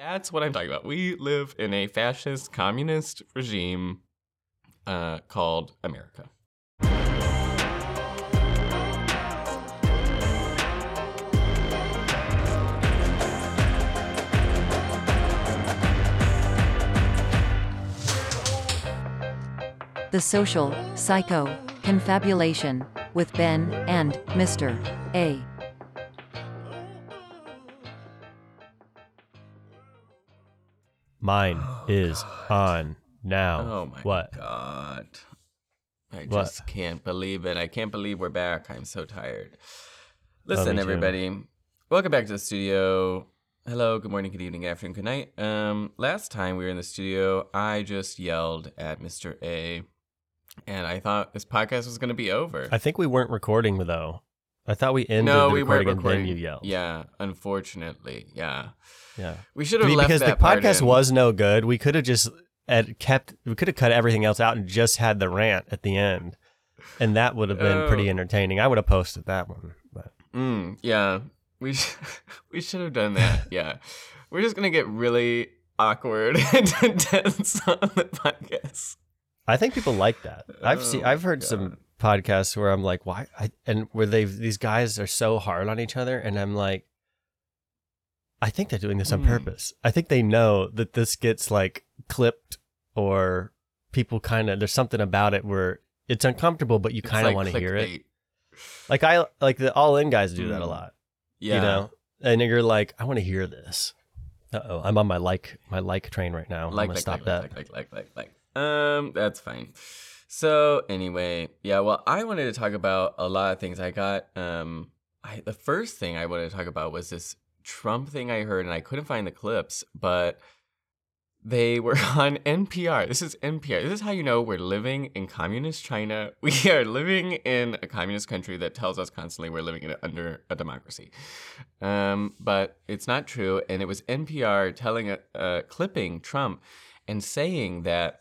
That's what I'm talking about. We live in a fascist communist regime uh, called America. The Social Psycho Confabulation with Ben and Mr. A. Mine is on now. Oh my What? god. I What? just can't believe it. I can't believe we're back. I'm so tired. Listen, too. everybody. Welcome back to the studio. Hello, good morning, good evening, good afternoon, good night. Um, last time we were in the studio, I just yelled at Mr. A, and I thought this podcast was going to be over. I think we weren't recording though. I thought we ended no, the we weren't recording, recording. and then you yelled. Yeah, unfortunately, yeah. Yeah. We should have because the podcast was no good. We could have just kept. We could have cut everything else out and just had the rant at the end, and that would have been pretty Oh. entertaining. I would have posted that one, but Mm, yeah, we sh- we should have done that. Yeah, we're just gonna get really awkward and intense on the podcast. I think people like that. I've seen. Oh I've heard my some podcasts where I'm like, why? I, and where they these guys are so hard on each other, and I'm like, I think they're doing this on Hmm. purpose. I think they know that this gets like clipped, or people kind of there's something about it where it's uncomfortable, but you kind of like want to hear it. Like I like the all in guys do that a Hmm. lot. Yeah, You know, and you're like, I want to hear this. Uh oh, I'm on my like my like train right now. I'm like gonna like stop like, that. like like like like like. Um, that's fine. So anyway, yeah. Well, I wanted to talk about a lot of things. I got um, I the first thing I wanted to talk about was this Trump thing I heard, and I couldn't find the clips, but they were on NPR. This is NPR. This is how you know we're living in communist China. We are living in a communist country that tells us constantly we're living in a, under a democracy. Um, but it's not true. And it was NPR telling a, clipping Trump and saying that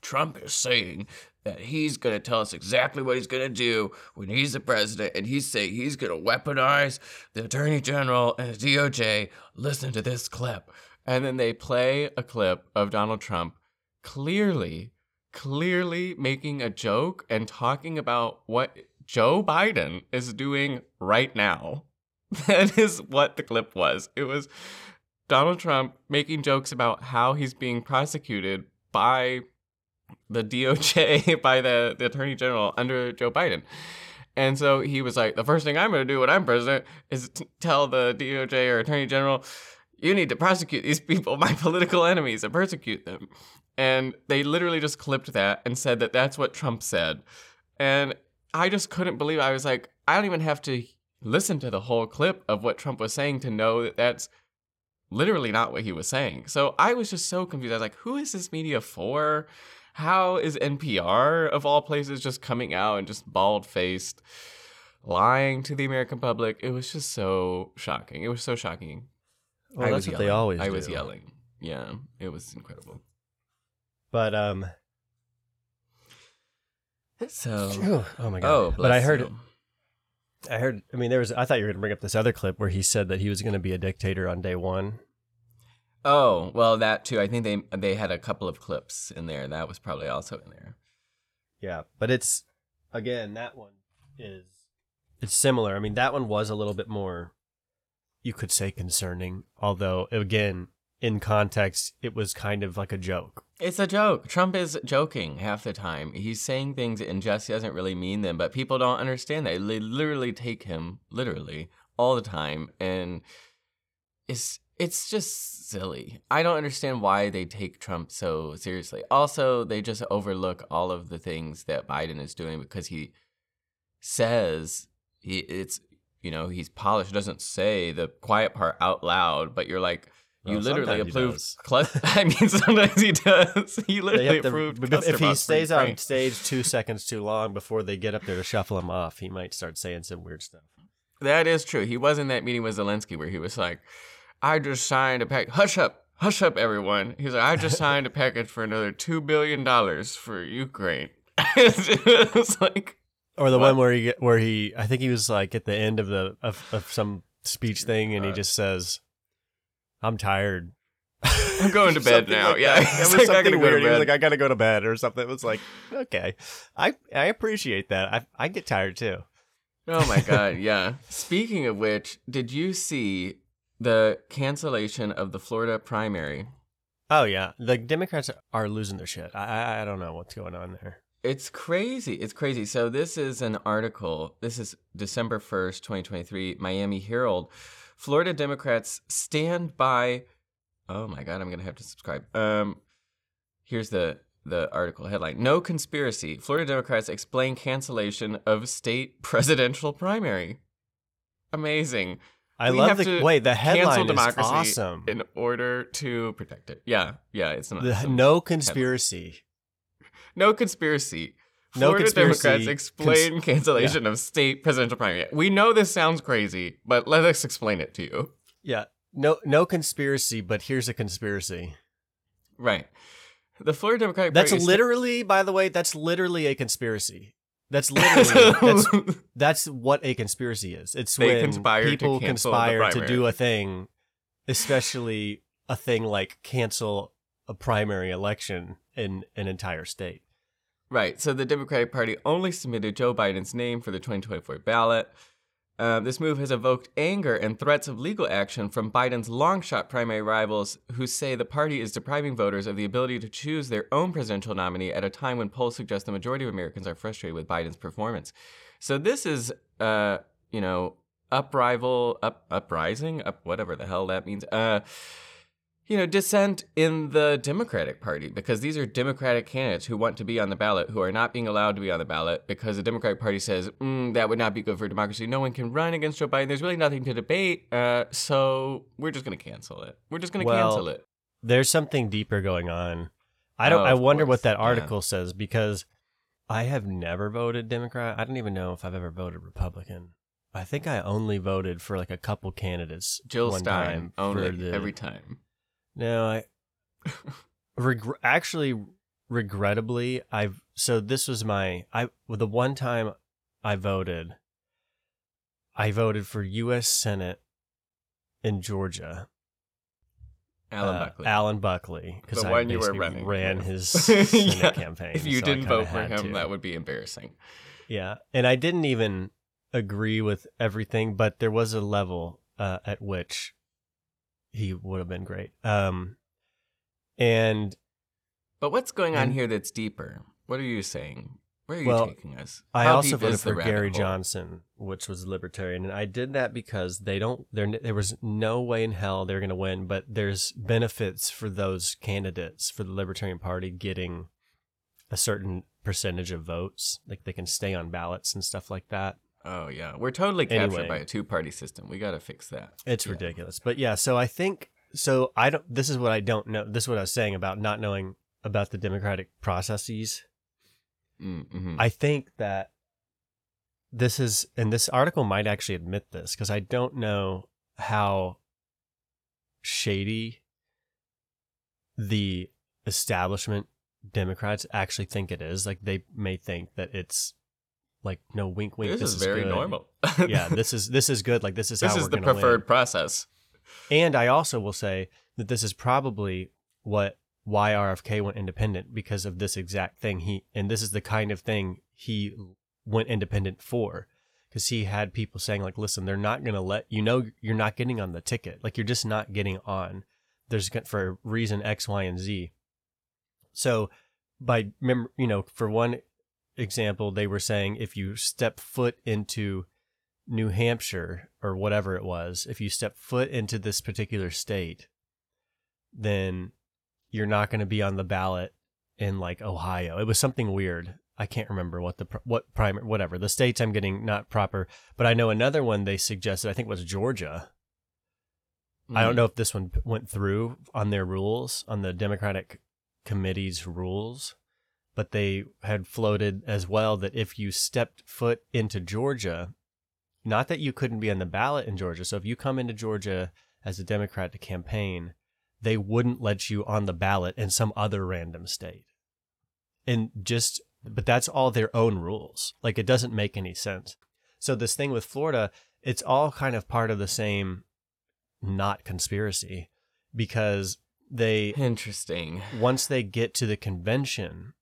Trump is saying that he's going to tell us exactly what he's going to do when he's the president, and he's saying he's going to weaponize the attorney general and the DOJ. Listen to this clip. And then they play a clip of Donald Trump clearly, clearly making a joke and talking about what Joe Biden is doing right now. That is what the clip was. It was Donald Trump making jokes about how he's being prosecuted by the DOJ, by the, the Attorney General under Joe Biden. And so he was like, the first thing I'm going to do when I'm president is t- tell the DOJ or Attorney General, you need to prosecute these people, my political enemies, and persecute them. And they literally just clipped that and said that that's what Trump said. And I just couldn't believe I was like, I don't even have to listen to the whole clip of what Trump was saying to know that that's literally not what he was saying. So I was just so confused. I was like, who is this media for? How is NPR, of all places, just coming out and just bald faced lying to the American public? It was just so shocking. It was so shocking. Well, I that's was what they yelling. always I do. was yelling. Yeah, it was incredible. But um, So, Phew. oh my god! oh, but I heard, you. I heard. I mean, there was. I thought you were going to bring up this other clip where he said that he was going to be a dictator on day one. Oh, well, that too. I think they they had a couple of clips in there. That was probably also in there. Yeah, but it's again that one is it's similar. I mean, that one was a little bit more, you could say, concerning. Although again, in context, it was kind of like a joke. It's a joke. Trump is joking half the time. He's saying things and just doesn't really mean them, but people don't understand that. They literally take him literally all the time, and it's it's just silly. I don't understand why they take Trump so seriously. Also, they just overlook all of the things that Biden is doing because he says he it's you know he's polished. Doesn't say the quiet part out loud, but you're like. You Well, literally sometimes he approved. does. Clu- I mean, sometimes he does. He literally to- approved. if he stays on stage two seconds too long before they get up there to shuffle him off, he might start saying some weird stuff. That is true. He was in that meeting with Zelensky where he was like, "I just signed a pack. Hush up, hush up, everyone." He's like, "I just signed a package for another two billion dollars for Ukraine." it's like, Or the What? one where he where he, I think he was like at the end of the of, of some speech thing, and he just says, "I'm tired. I'm going to bed now. like yeah, that. It was like, something weird. He was like, I gotta go to bed or something. It was like, okay, I I appreciate that. I I get tired too. Oh my god, yeah. Speaking of which, did you see the cancellation of the Florida primary? Oh yeah, the Democrats are losing their shit. I I, don't know what's going on there. It's crazy. It's crazy. So this is an article. This is December 1st, 2023, Miami Herald. Florida Democrats stand by Oh my god, I'm going to have to subscribe. Um here's the the article headline. No conspiracy. Florida Democrats explain cancellation of state presidential primary. Amazing. I We love the to wait. The headline is awesome. in order to protect it. Yeah, yeah, it's an awesome no conspiracy. No conspiracy. No Florida conspiracy. Democrats explain cancellation of state presidential primary. We know this sounds crazy, but let us explain it to you. Yeah. No no conspiracy, but here's a conspiracy. Right. The Florida Democratic That's Party is- literally, by the way, that's literally a conspiracy. That's literally that's that's what a conspiracy is. It's They when conspire to people cancel conspire to do a thing, especially a thing like cancel a primary election in an entire state. Right. So the Democratic Party only submitted Joe Biden's name for the 2024 ballot. Uh, this move has evoked anger and threats of legal action from Biden's long shot primary rivals, who say the party is depriving voters of the ability to choose their own presidential nominee at a time when polls suggest the majority of Americans are frustrated with Biden's performance. So this is, uh, you know, uprival, up, uprising, up, whatever the hell that means. Uh, you know, dissent in the Democratic Party because these are Democratic candidates who want to be on the ballot who are not being allowed to be on the ballot because the Democratic Party says mm, that would not be good for democracy. No one can run against Joe Biden. There's really nothing to debate. Uh, so we're just going to cancel it. We're just going to Well, cancel it. There's something deeper going on. I don't. Oh, I wonder course, what that yeah. article says because I have never voted Democrat. I don't even know if I've ever voted Republican. I think I only voted for like a couple candidates. Jill one Stein time only the- every time. No, I regr- actually regrettably I've so this was my I the one time I voted I voted for US Senate in Georgia. Allen uh, Buckley. Allen Buckley because I you were running. ran his Yeah. campaign. If you so didn't vote for him, to. that would be embarrassing. Yeah, and I didn't even agree with everything, but there was a level uh, at which he would have been great. Um, and But what's going on here that's deeper? What are you saying? Where are you Well, taking us? I also voted for Gary hole? Johnson, which was libertarian, and I did that because they don't. There, there was no way in hell they're going to win, but there's benefits for those candidates for the Libertarian Party getting a certain percentage of votes, like they can stay on ballots and stuff like that. Oh yeah, we're totally captured Anyway. by a two-party system. We got to fix that. It's Yeah. ridiculous. But yeah, so I think so I don't this is what I don't know. This is what I was saying about not knowing about the democratic processes. Mm-hmm. I think that this is and this article might actually admit this because I don't know how shady the establishment Democrats actually think it is. Like they may think that it's like no wink wink. This, This, is very good. normal. yeah, this is this is good. Like this is this how is we're the gonna win. preferred process. And I also will say that this is probably what why RFK went independent because of this exact thing. He and this is the kind of thing he went independent for because he had people saying like, "Listen, they're not going to let you know you're not getting on the ticket. Like you're just not getting on. There's for reason X, Y, and Z." So by mem- you know, for one example, they were saying if you step foot into New Hampshire or whatever it was, if you step foot into this particular state, then you're not going to be on the ballot in like Ohio. It was something weird. I can't remember what the what primary whatever the states I'm getting not proper, but I know another one they suggested. I think was Georgia. I don't Mm. know if this one went through on their rules on the Democratic committee's rules, but they had floated as well that if you stepped foot into Georgia, not that you couldn't be on the ballot in Georgia. So if you come into Georgia as a Democrat to campaign, they wouldn't let you on the ballot in some other random state. And just, but that's all their own rules. Like it doesn't make any sense. So this thing with Florida, it's all kind of part of the same not conspiracy because they Interesting. once they get to the convention,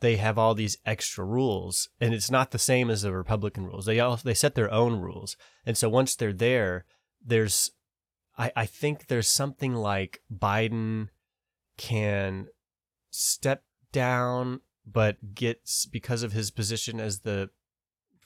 they have all these extra rules, and it's not the same as the Republican rules. They all they set their own rules, and so once they're there, there's, I I think there's something like Biden can step down, but gets because of his position as the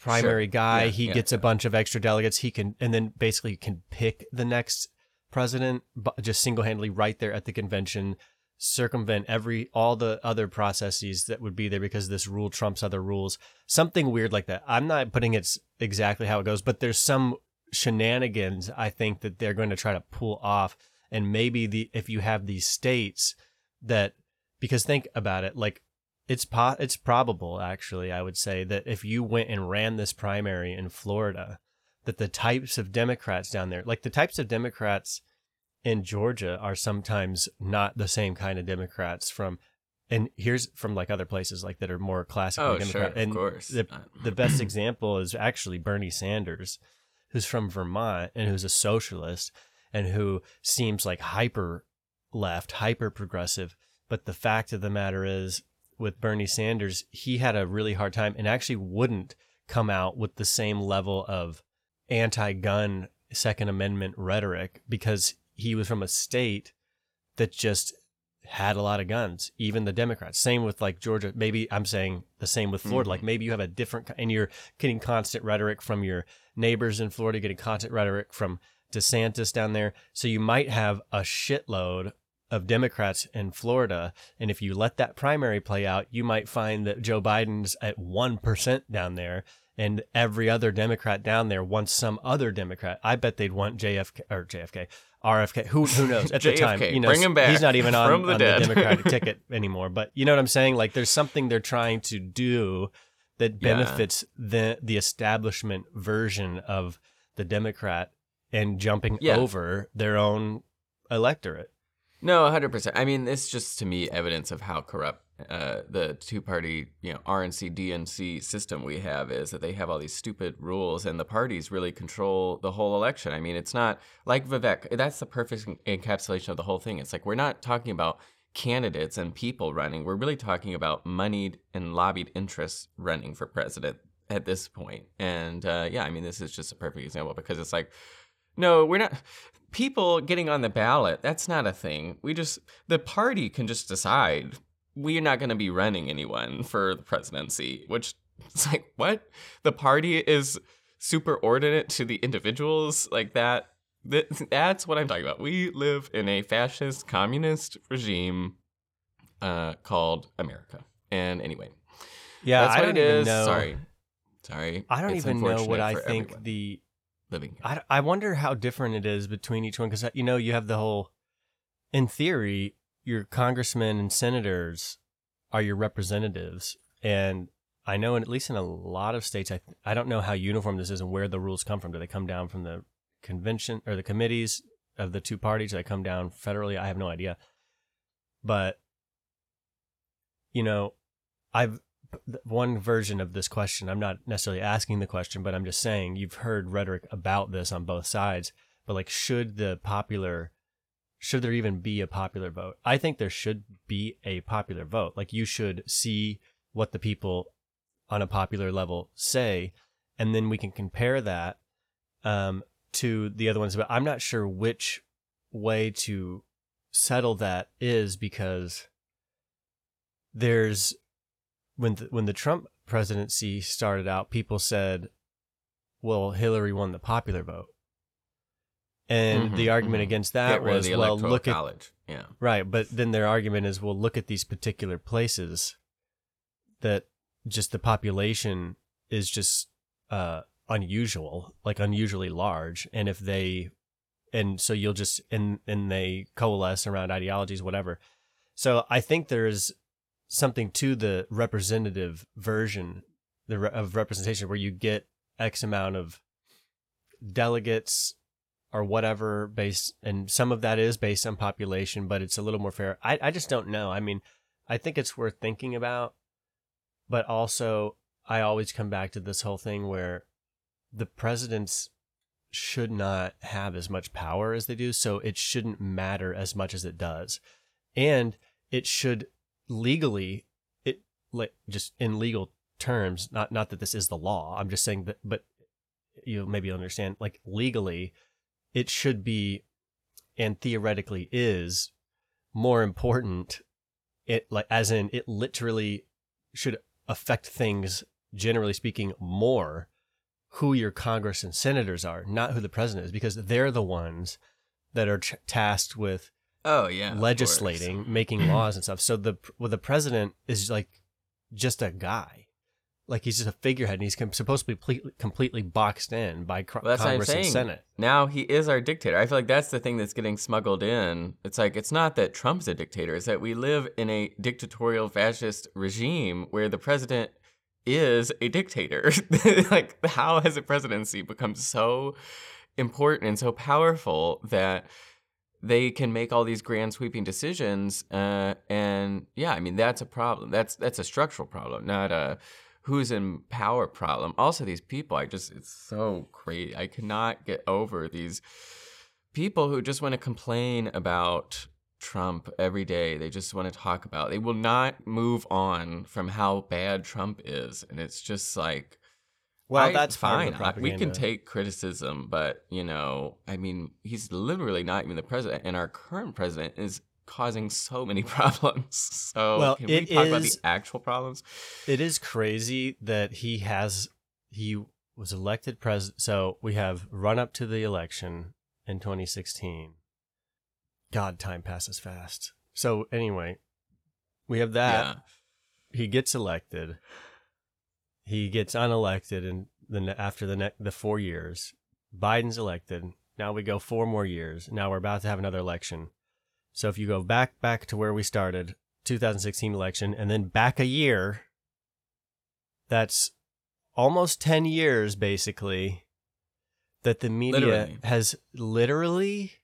primary Sure. guy, Yeah, he yeah, gets a bunch of extra delegates. He can and then basically can pick the next president just single-handedly right there at the convention circumvent every all the other processes that would be there because this rule trumps other rules. Something weird like that. I'm not putting it's exactly how it goes but there's some shenanigans i think that they're going to try to pull off. And maybe the if you have these states that because think about it like it's po- it's probable actually i would say that if you went and ran this primary in florida that the types of democrats down there like the types of democrats in Georgia are sometimes not the same kind of Democrats from, and here's from like other places like that are more classically Oh, sure, Democrat. of and course. the the best example is actually Bernie Sanders, who's from Vermont and who's a socialist and who seems like hyper left, hyper progressive. But the fact of the matter is, with Bernie Sanders, he had a really hard time and actually wouldn't come out with the same level of anti gun Second Amendment rhetoric because he was from a state that just had a lot of guns, even the Democrats. Same with like Georgia. Maybe I'm saying the same with Florida. Mhm. Like maybe you have a different, and you're getting constant rhetoric from your neighbors in Florida, getting constant rhetoric from DeSantis down there. So you might have a shitload of Democrats in Florida. And if you let that primary play out, you might find that Joe Biden's at 1% down there. And every other Democrat down there wants some other Democrat. I bet they'd want JFK or JFK, RFK. Who who knows? At the time, you know, bring him back he's not even on, from the on the Democratic ticket anymore. But you know what I'm saying? Like, there's something they're trying to do that Yeah. benefits the the establishment version of the Democrat and jumping Yeah. over their own electorate. No, 100%. I mean, it's just to me evidence of how corrupt uh, the two party, you know, RNC DNC system we have is that they have all these stupid rules and the parties really control the whole election. I mean, it's not like Vivek, that's the perfect encapsulation of the whole thing. It's like we're not talking about candidates and people running, we're really talking about moneyed and lobbied interests running for president at this point. And uh, yeah, I mean, this is just a perfect example because it's like, no, we're not. People getting on the ballot, that's not a thing. We just, the party can just decide we're not going to be running anyone for the presidency, which it's like, what? The party is superordinate to the individuals like that. Th- That's what I'm talking about. We live in a fascist communist regime uh, called America. And anyway, Yeah, that's I what don't it even is. know. Sorry. Sorry. I don't It's even know what I think the. living here. I, I wonder how different it is between each one because you know you have the whole. In theory, your congressmen and senators are your representatives, and I know in, at least in a lot of states, I I don't know how uniform this is and where the rules come from. Do they come down from the convention or the committees of the two parties? Do they come down federally? I have no idea, but you know, I've one version of this question. I'm not necessarily asking the question, but I'm just saying you've heard rhetoric about this on both sides. But like, should the popular, should there even be a popular vote? I think there should be a popular vote. Like, you should see what the people on a popular level say, and then we can compare that um, to the other ones. But I'm not sure which way to settle that is because there's when the, when the Trump presidency started out, people said, "Well, Hillary won the popular vote," and Mhm, the argument mhm. against that was, "Well, look at college. Yeah. right," but then their argument is, "Well, look at these particular places that just the population is just uh, unusual, like unusually large, and if they." And so you'll just and and they coalesce around ideologies, whatever. So I think there's something to the representative version the re- of representation where you get x amount of delegates or whatever based and some of that is based on population but it's a little more fair i, I just don't know i mean i think it's worth thinking about but also i always come back to this whole thing where the president's should not have as much power as they do, so it shouldn't matter as much as it does. And it should legally it like just in legal terms, not not that this is the law. I'm just saying that but you maybe understand like legally it should be and theoretically is more important it like as in it literally should affect things generally speaking more who your congress and senators are not who the president is because they're the ones that are ch- tasked with Oh yeah, legislating making laws and stuff. So the well, the president is like just a guy like he's just a figurehead and he's com- supposed to be ple- completely boxed in by cr- Well, that's what I'm congress and senate Now he is our dictator. I feel like that's the thing that's getting smuggled in. It's like it's not that Trump's a dictator; it's that we live in a dictatorial fascist regime where the president is a dictator. like, how has a presidency become so important and so powerful that they can make all these grand sweeping decisions? Uh, and yeah, I mean that's a problem. That's that's a structural problem, not a who's in power problem. Also, these people, I just, it's so crazy. I cannot get over these people who just want to complain about Trump every day. They just want to talk about. They will not move on from how bad Trump is, and it's just like. well I- that's fine. I- we can take criticism, but you know, I mean, he's literally not even the president, and our current president is causing so many problems. So, Well, can we talk about the actual problems? It is crazy that he has he was elected president. So we have run up to the election in 2016. God, time passes fast. So anyway, we have that. yeah. He gets elected. He gets unelected, and then after the ne- the four years, Biden's elected. Now we go four more years. Now we're about to have another election. So if you go back back to where we started, 2016 election, and then back a year, that's almost 10 years basically that the media Literally. has literally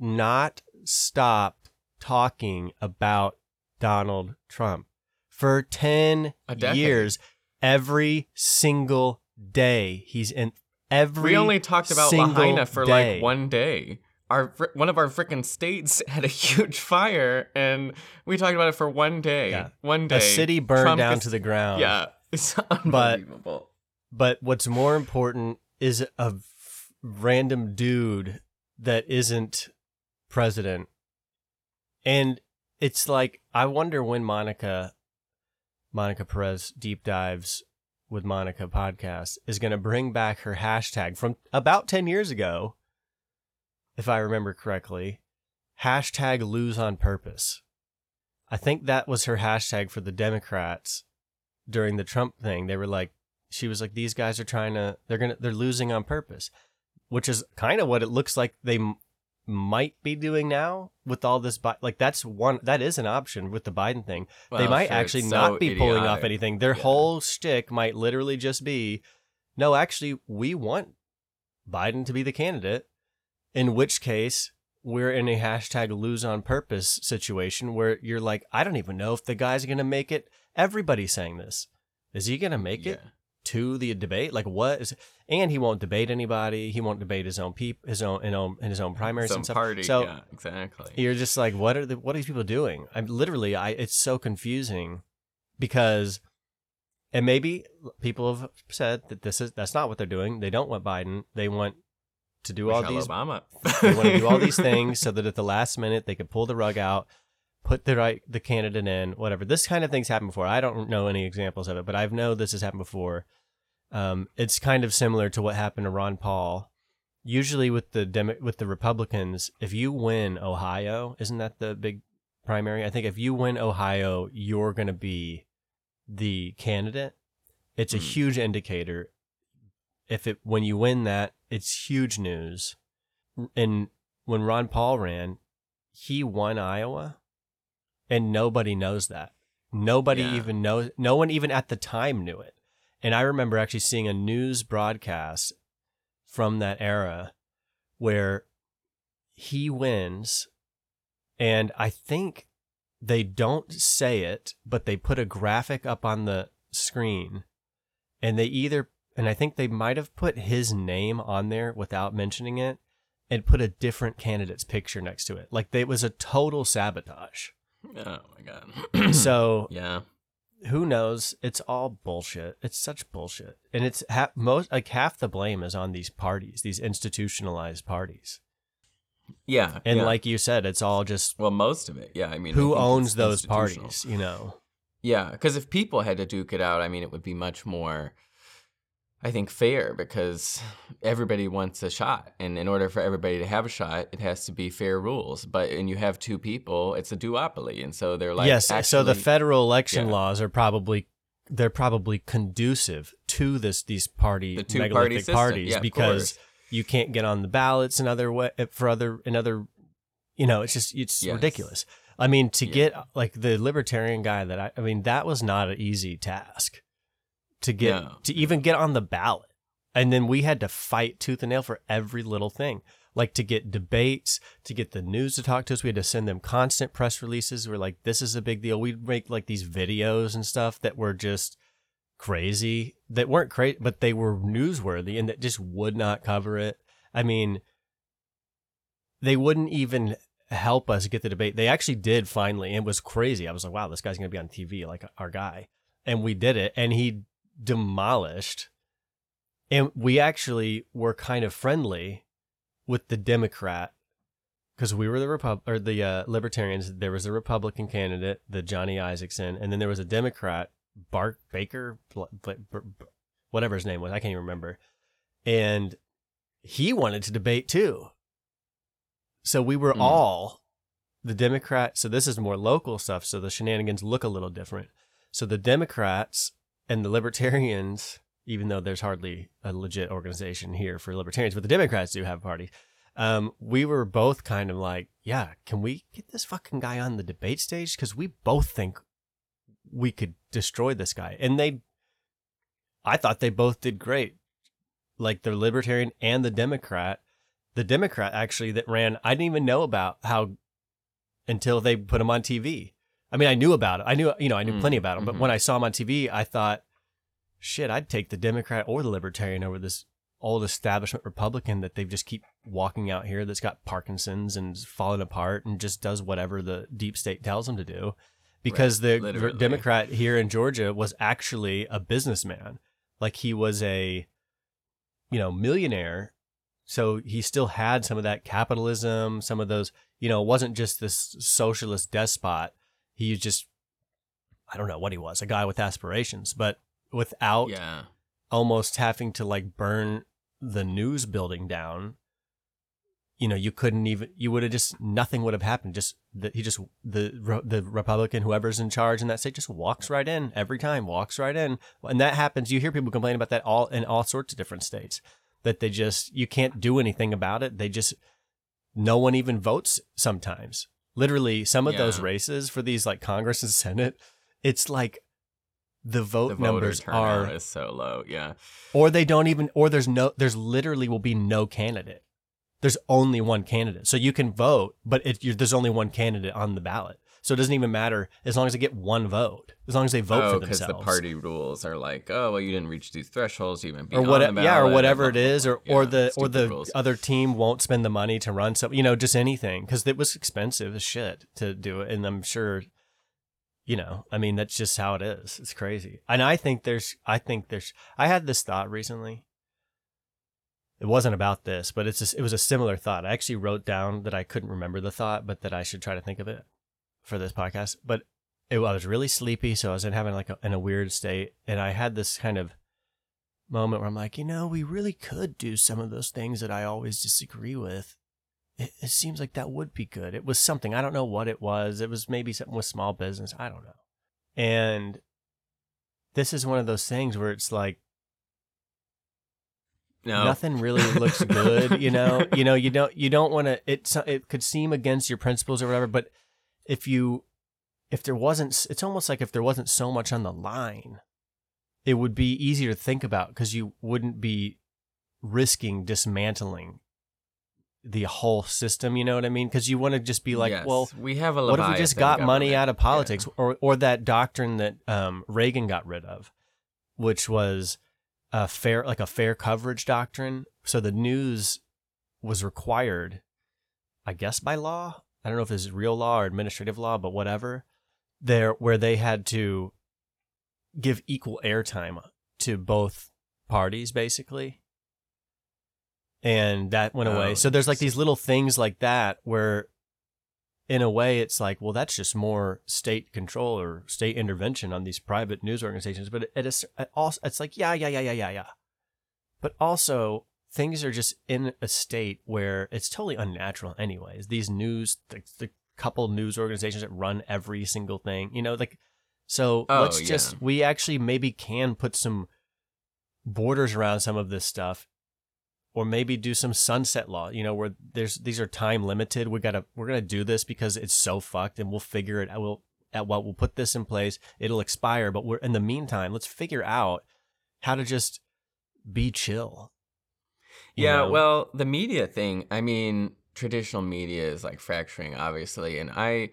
not stopped talking about Donald Trump for 10 years every single day he's in every we only talked about Lahaina for day. like one day. Our one of our freaking states had a huge fire, and we talked about it for one day. Yeah. One day, a city burned Trump down is- to the ground Yeah, it's unbelievable. But what's more important is a f- random dude that isn't president. And it's like I wonder when Monica Monica Perez deep dives with Monica podcast is going to bring back her hashtag from about 10 years ago if I remember correctly. Hashtag lose on purpose. I think that was her hashtag for the Democrats during the Trump thing. They were like, she was like, these guys are trying to, they're gonna, they're losing on purpose, which is kind of what it looks like they m- might be doing now with all this. Bi- like that's one, that is an option with the Biden thing. they might sure, actually it's not so be pulling off anything. Their Yeah. whole shtick might literally just be, no, actually, we want Biden to be the candidate. In which case, we're in a hashtag lose on purpose situation where you're like, I don't even know if the guy's going to make it. Everybody's saying this. Is he going to make it to the debate? Like what is? And he won't debate anybody. He won't debate his own people, his own, in, own, in his own primaries Some and stuff. party. So yeah, exactly. you're just like, what are the what are these people doing? I'm literally, I it's so confusing because, and maybe people have said that this is that's not what they're doing. They don't want Biden. They want to do all these Obama. they want to do all these things so that at the last minute they could pull the rug out, put the right the candidate in, whatever. This kind of thing's happened before. I don't know any examples of it, but I've know this has happened before. Um, it's kind of similar to what happened to Ron Paul. Usually with the Demo- with the Republicans, if you win Ohio, isn't that the big primary? I think if you win Ohio, you're going to be the candidate. It's a Hmm. huge indicator. If it when you win that, it's huge news and when Ron Paul ran, he won Iowa, and nobody knows that. Nobody Yeah. even knows. No one even at the time knew it. And I remember actually seeing a news broadcast from that era where he wins, and I think they don't say it, but they put a graphic up on the screen, and they either and I think they might have put his name on there without mentioning it and put a different candidate's picture next to it. Like it was a total sabotage. Oh my god. so yeah. who knows? It's all bullshit. It's such bullshit, and it's ha- most like half the blame is on these parties, these institutionalized parties. Yeah. And yeah. like you said, it's all just well, most of it. Yeah. I mean, who think owns those parties, you know. Yeah, because if people had to duke it out, I mean, it would be much more, I think, fair because everybody wants a shot. And in order for everybody to have a shot, it has to be fair rules. But and you have two people, it's a duopoly. And so they're like, yes, so the federal election yeah. laws are probably they're probably conducive to this these party The two-party megalithic system. parties Yeah, because you can't get on the ballots and other way eh, for other in other you know it's just it's Yes. ridiculous. I mean to Yeah. get like the libertarian guy that I I mean that was not an easy task to get No. to even get on the ballot. And then we had to fight tooth and nail for every little thing. Like to get debates, to get the news to talk to us. We had to send them constant press releases. We're like, this is a big deal. We'd make like these videos and stuff that were just crazy, that weren't crazy, but they were newsworthy and that just would not cover it. I mean, they wouldn't even help us get the debate. They actually did finally. It was crazy. I was like, wow, this guy's going to be on TV, like our guy. And we did it. And he demolished. And we actually were kind of friendly with the Democrat because we were the Repub or the uh, Libertarians. There was a Republican candidate, the Johnny Isakson, and then there was a Democrat, Bart Baker, whatever his name was. I can't even remember. And he wanted to debate too. So we were Mm. all the Democrat. So this is more local stuff. So the shenanigans look a little different. So the Democrats and the Libertarians, even though there's hardly a legit organization here for Libertarians, but the Democrats do have parties. Um, we were both kind of like, yeah, can we get this fucking guy on the debate stage? Because we both think we could destroy this guy. And they, I thought they both did great. Like the Libertarian and the Democrat. The Democrat actually that ran, I didn't even know about how until they put him on TV. I mean, I knew about it. I knew, you know, I knew Mm, plenty about him. But mhm. when I saw him on TV, I thought, shit, I'd take the Democrat or the Libertarian over this old establishment Republican that they just keep walking out here that's got Parkinson's and falling apart and just does whatever the deep state tells him to do. Because Right, the literally. Democrat here in Georgia was actually a businessman. Like he was a, you know, millionaire. So he still had some of that capitalism, some of those, you know, it wasn't just this socialist despot. He just, I don't know what he was, a guy with aspirations, but without Yeah. almost having to like burn the news building down you know you couldn't even you would have just nothing would have happened. Just that he just the the republican whoever's in charge in that state just walks right in every time walks right in. And that happens you hear people complain about that all in all sorts of different states that they just you can't do anything about it. They just no one even votes sometimes literally some of those races for these like congress and senate it's like the vote The numbers are is so low. Yeah. or they don't even or there's no there's literally will be no candidate there's only one candidate so you can vote but it, you're, there's only one candidate on the ballot so it doesn't even matter as long as they get one vote as long as they vote oh, for themselves. because the party rules are like, oh, well, you didn't reach these thresholds, you be or on what yeah or whatever it is, or or Yeah, the or the rules. other team won't spend the money to run some you know just anything because it was expensive as shit to do it and i'm sure you know i mean that's just how it is. It's crazy. And i think there's i think there's i had this thought recently. It wasn't about this but it's a, it was a similar thought. I actually wrote down that i couldn't remember the thought but that i should try to think of it for this podcast but it, I was really sleepy so i was in having like a, in a weird state and i had this kind of moment where i'm like you know we really could do some of those things that i always disagree with. It, it seems like that would be good. It was something. I don't know what it was. It was maybe something with small business. I don't know. And this is one of those things where it's like no. nothing really looks good you know? You know you don't you don't want to it it could seem against your principles or whatever but if you if there wasn't it's almost like if there wasn't so much on the line it would be easier to think about because you wouldn't be risking dismantling the whole system you know what i mean because you want to just be like Yes, well we have a what if we just got money out of politics or or that doctrine that um, Reagan got rid of, which was a fair like a fair coverage doctrine. So the news was required, I guess by law. I don't know if this is real law or administrative law, but whatever. There where they had to give equal airtime to both parties basically. And that went away. Oh, so there's like these little things like that where in a way it's like well that's just more state control or state intervention on these private news organizations but it is it also it's like yeah yeah yeah yeah yeah yeah but also things are just in a state where it's totally unnatural anyways. These news the, the couple news organizations that run every single thing you know like so Oh, let's just we actually maybe can put some borders around some of this stuff or maybe do some sunset law you know where there's these are time limited. We gotta we're gonna do this because it's so fucked and we'll figure it out we'll at what we'll put this in place. It'll expire but we're in the meantime let's figure out how to just be chill Yeah, know? well, the media thing, I mean, traditional media is like fracturing, obviously. And I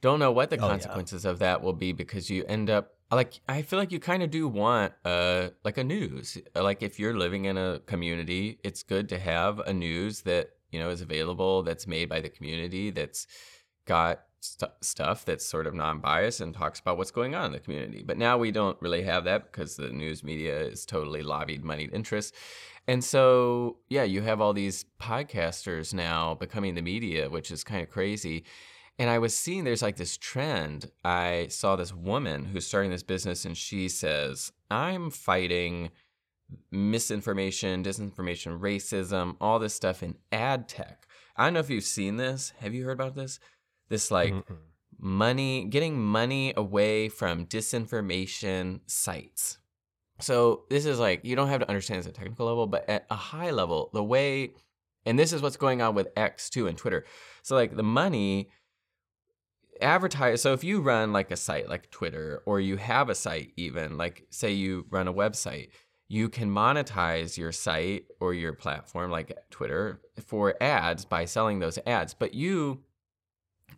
don't know what the Oh, yeah. consequences of that will be because you end up like I feel like you kind of do want uh like a news. Like if you're living in a community, it's good to have a news that, you know, is available that's made by the community that's got st- stuff that's sort of non-biased and talks about what's going on in the community. But now we don't really have that because the news media is totally lobbied moneyed interests. And so, yeah, you have all these podcasters now becoming the media, which is kind of crazy. And I was seeing there's like this trend. I saw this woman who's starting this business, and she says, I'm fighting misinformation, disinformation, racism, all this stuff in ad tech. I don't know if you've seen this. Have you heard about this? This like Mm-mm. money, getting money away from disinformation sites. So this is like you don't have to understand this at a technical level, but at a high level, the way, and this is what's going on with X too and Twitter. So like the money advertise. So if you run like a site like Twitter, or you have a site even like say you run a website, you can monetize your site or your platform like Twitter for ads by selling those ads, but you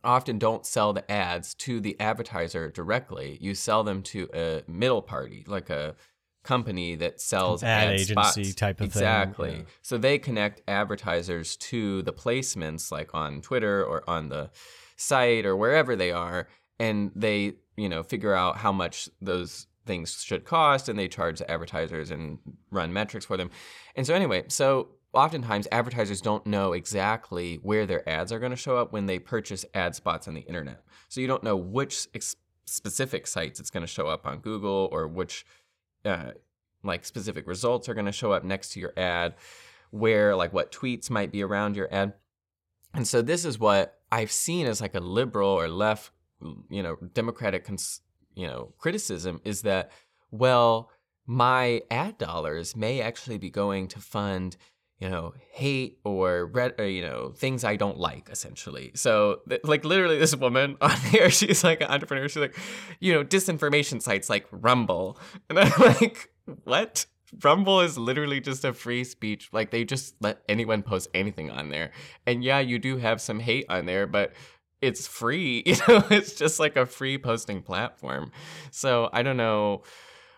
often don't sell the ads to the advertiser directly. You sell them to a middle party, like a company that sells Ad ad, agency spots. type of thing, exactly. yeah. So they connect advertisers to the placements, like on Twitter or on the site or wherever they are, and they you know figure out how much those things should cost, and they charge the advertisers and run metrics for them. And so anyway, so oftentimes advertisers don't know exactly where their ads are going to show up when they purchase ad spots on the internet. So you don't know which ex- specific sites it's going to show up on Google or which uh, like specific results are going to show up next to your ad, where like what tweets might be around your ad. And so this is what I've seen as like a liberal or left, you know, democratic, cons- you know, criticism is that well, my ad dollars may actually be going to fund you know hate or, red, or you know things i don't like essentially. So th- like literally this woman on here she's like an entrepreneur. She's like you know disinformation sites like rumble. And i'm like what? Rumble is literally just a free speech. Like they just let anyone post anything on there. And yeah you do have some hate on there but it's free. You know it's just like a free posting platform. So i don't know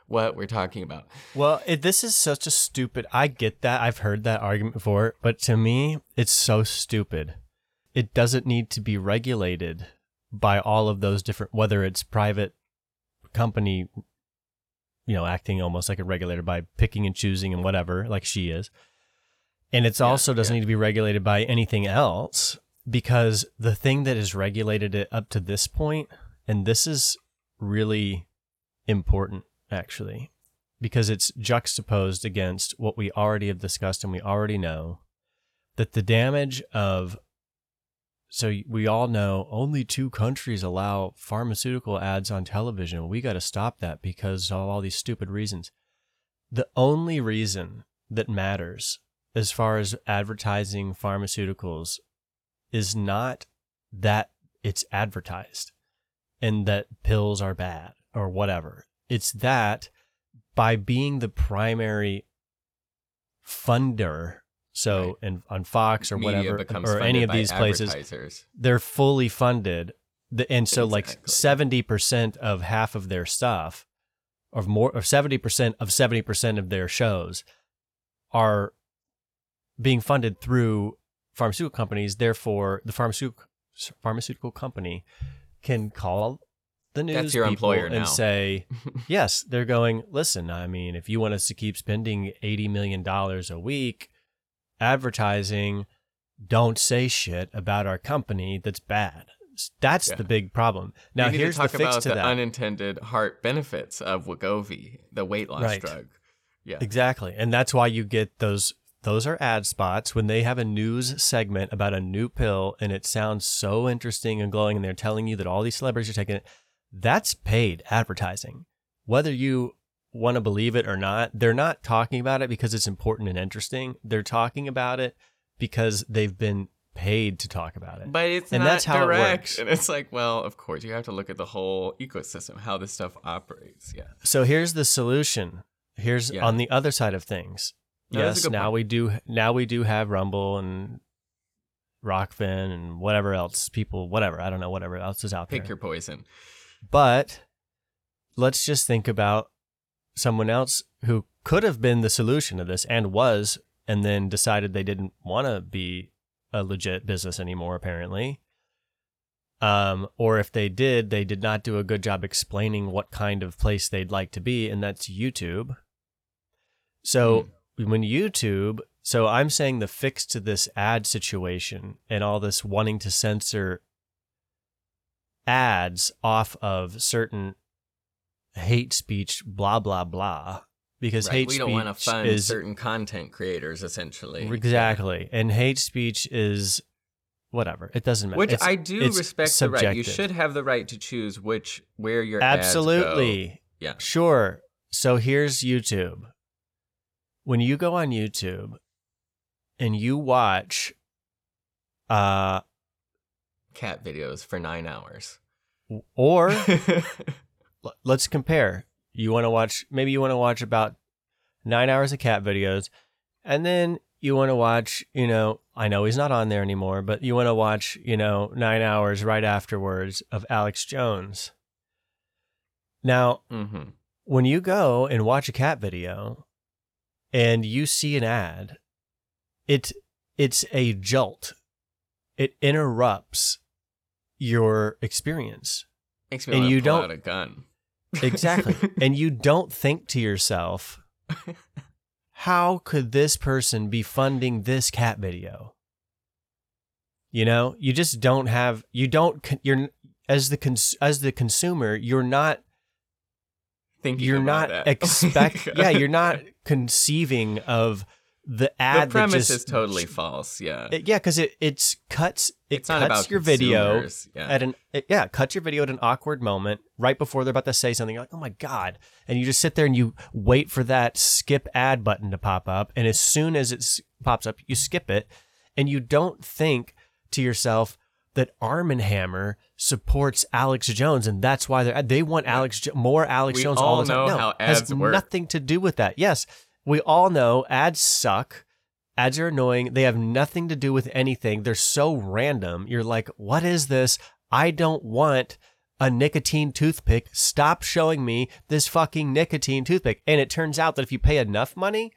what we're talking about Well, it, this is such a stupid. I get that. I've heard that argument before, but to me, it's so stupid. It doesn't need to be regulated by all of those different, whether it's private company, you know, acting almost like a regulator by picking and choosing and whatever, like she is. And it's Yeah, also doesn't yeah. need to be regulated by anything else because the thing that has regulated it up to this point, and this is really important actually, because it's juxtaposed against what we already have discussed and we already know that the damage of so we all know only two countries allow pharmaceutical ads on television. We got to stop that because of all these stupid reasons. The only reason that matters as far as advertising pharmaceuticals is not that it's advertised and that pills are bad or whatever. It's that by being the primary funder, so Right. in, on Fox or Media whatever, or any of these places, they're fully funded. The- And so, like 70% of half of their stuff of more of 70% of 70% of their shows are being funded through pharmaceutical companies. Therefore, the pharmaceutical pharmaceutical company can call the news That's your people employer and now. say, yes, they're going, listen, I mean, if you want us to keep spending $80 million a week advertising, don't say shit about our company that's bad. That's Yeah. the big problem. Now, here's the fix about to the that. unintended heart benefits of Wegovy, the weight loss Right. drug. Yeah. Exactly. And that's why you get those those are ad spots when they have a news segment about a new pill and it sounds so interesting and glowing and they're telling you that all these celebrities are taking it. That's paid advertising. Whether you want to believe it or not, they're not talking about it because it's important and interesting. They're talking about it because they've been paid to talk about it. But it's And not that's how it works. And it's like, well, of course, you have to look at the whole ecosystem, how this stuff operates. Yeah. So here's the solution. Here's Yeah. on the other side of things. No, yes, now point. we do now we do have Rumble and Rokfin and whatever else people whatever I don't know whatever else is out Pick there. Pick your poison. But let's just think about someone else who could have been the solution to this and was and then decided they didn't want to be a legit business anymore apparently. Um, or if they did, they did not do a good job explaining what kind of place they'd like to be, and that's YouTube. So when YouTube, so I'm saying the fix to this ad situation and all this wanting to censor ads off of certain hate speech, blah blah blah, because Right. hate we speech don't want to fund is certain content creators, essentially. exactly, and hate speech is whatever. It doesn't matter. Which It's- I do respect the right. You should have the right to choose which where your absolutely Yeah. Sure. So here's YouTube. When you go on YouTube and you watch uh Cat videos for nine hours. or let's compare. You want to watch maybe you want to watch about 9 hours of cat videos and then you want to watch, you know, I know he's not on there anymore, but you want to watch, you know, 9 hours right afterwards of Alex Jones. Now, hmm when you go and watch a cat video and you see an ad, it it's a jolt. It interrupts your experience. Makes me And you don't- a gun. Exactly. and you don't think to yourself, how could this person be funding this cat video? You know, you just don't have you don't you're as the cons- as the consumer, you're not Thinking you're not expect yeah uh, you're not conceiving of the ad the premise just- is totally false. Yeah. it- yeah because it it's cuts it it's cuts your video. Yeah. at an it, yeah cuts your video at an awkward moment right before they're about to say something you're like oh my god and you just sit there and you wait for that skip ad button to pop up and as soon as it pops up you skip it and you don't think to yourself that Arm and Hammer supports Alex Jones, and that's why they're they want Alex more Alex We Jones all all the time. know no, how it has work. nothing to do with that. Yes, we all know ads suck. Ads are annoying. They have nothing to do with anything. They're so random. You're like, what is this? I don't want a nicotine toothpick. Stop showing me this fucking nicotine toothpick. And it turns out that if you pay enough money,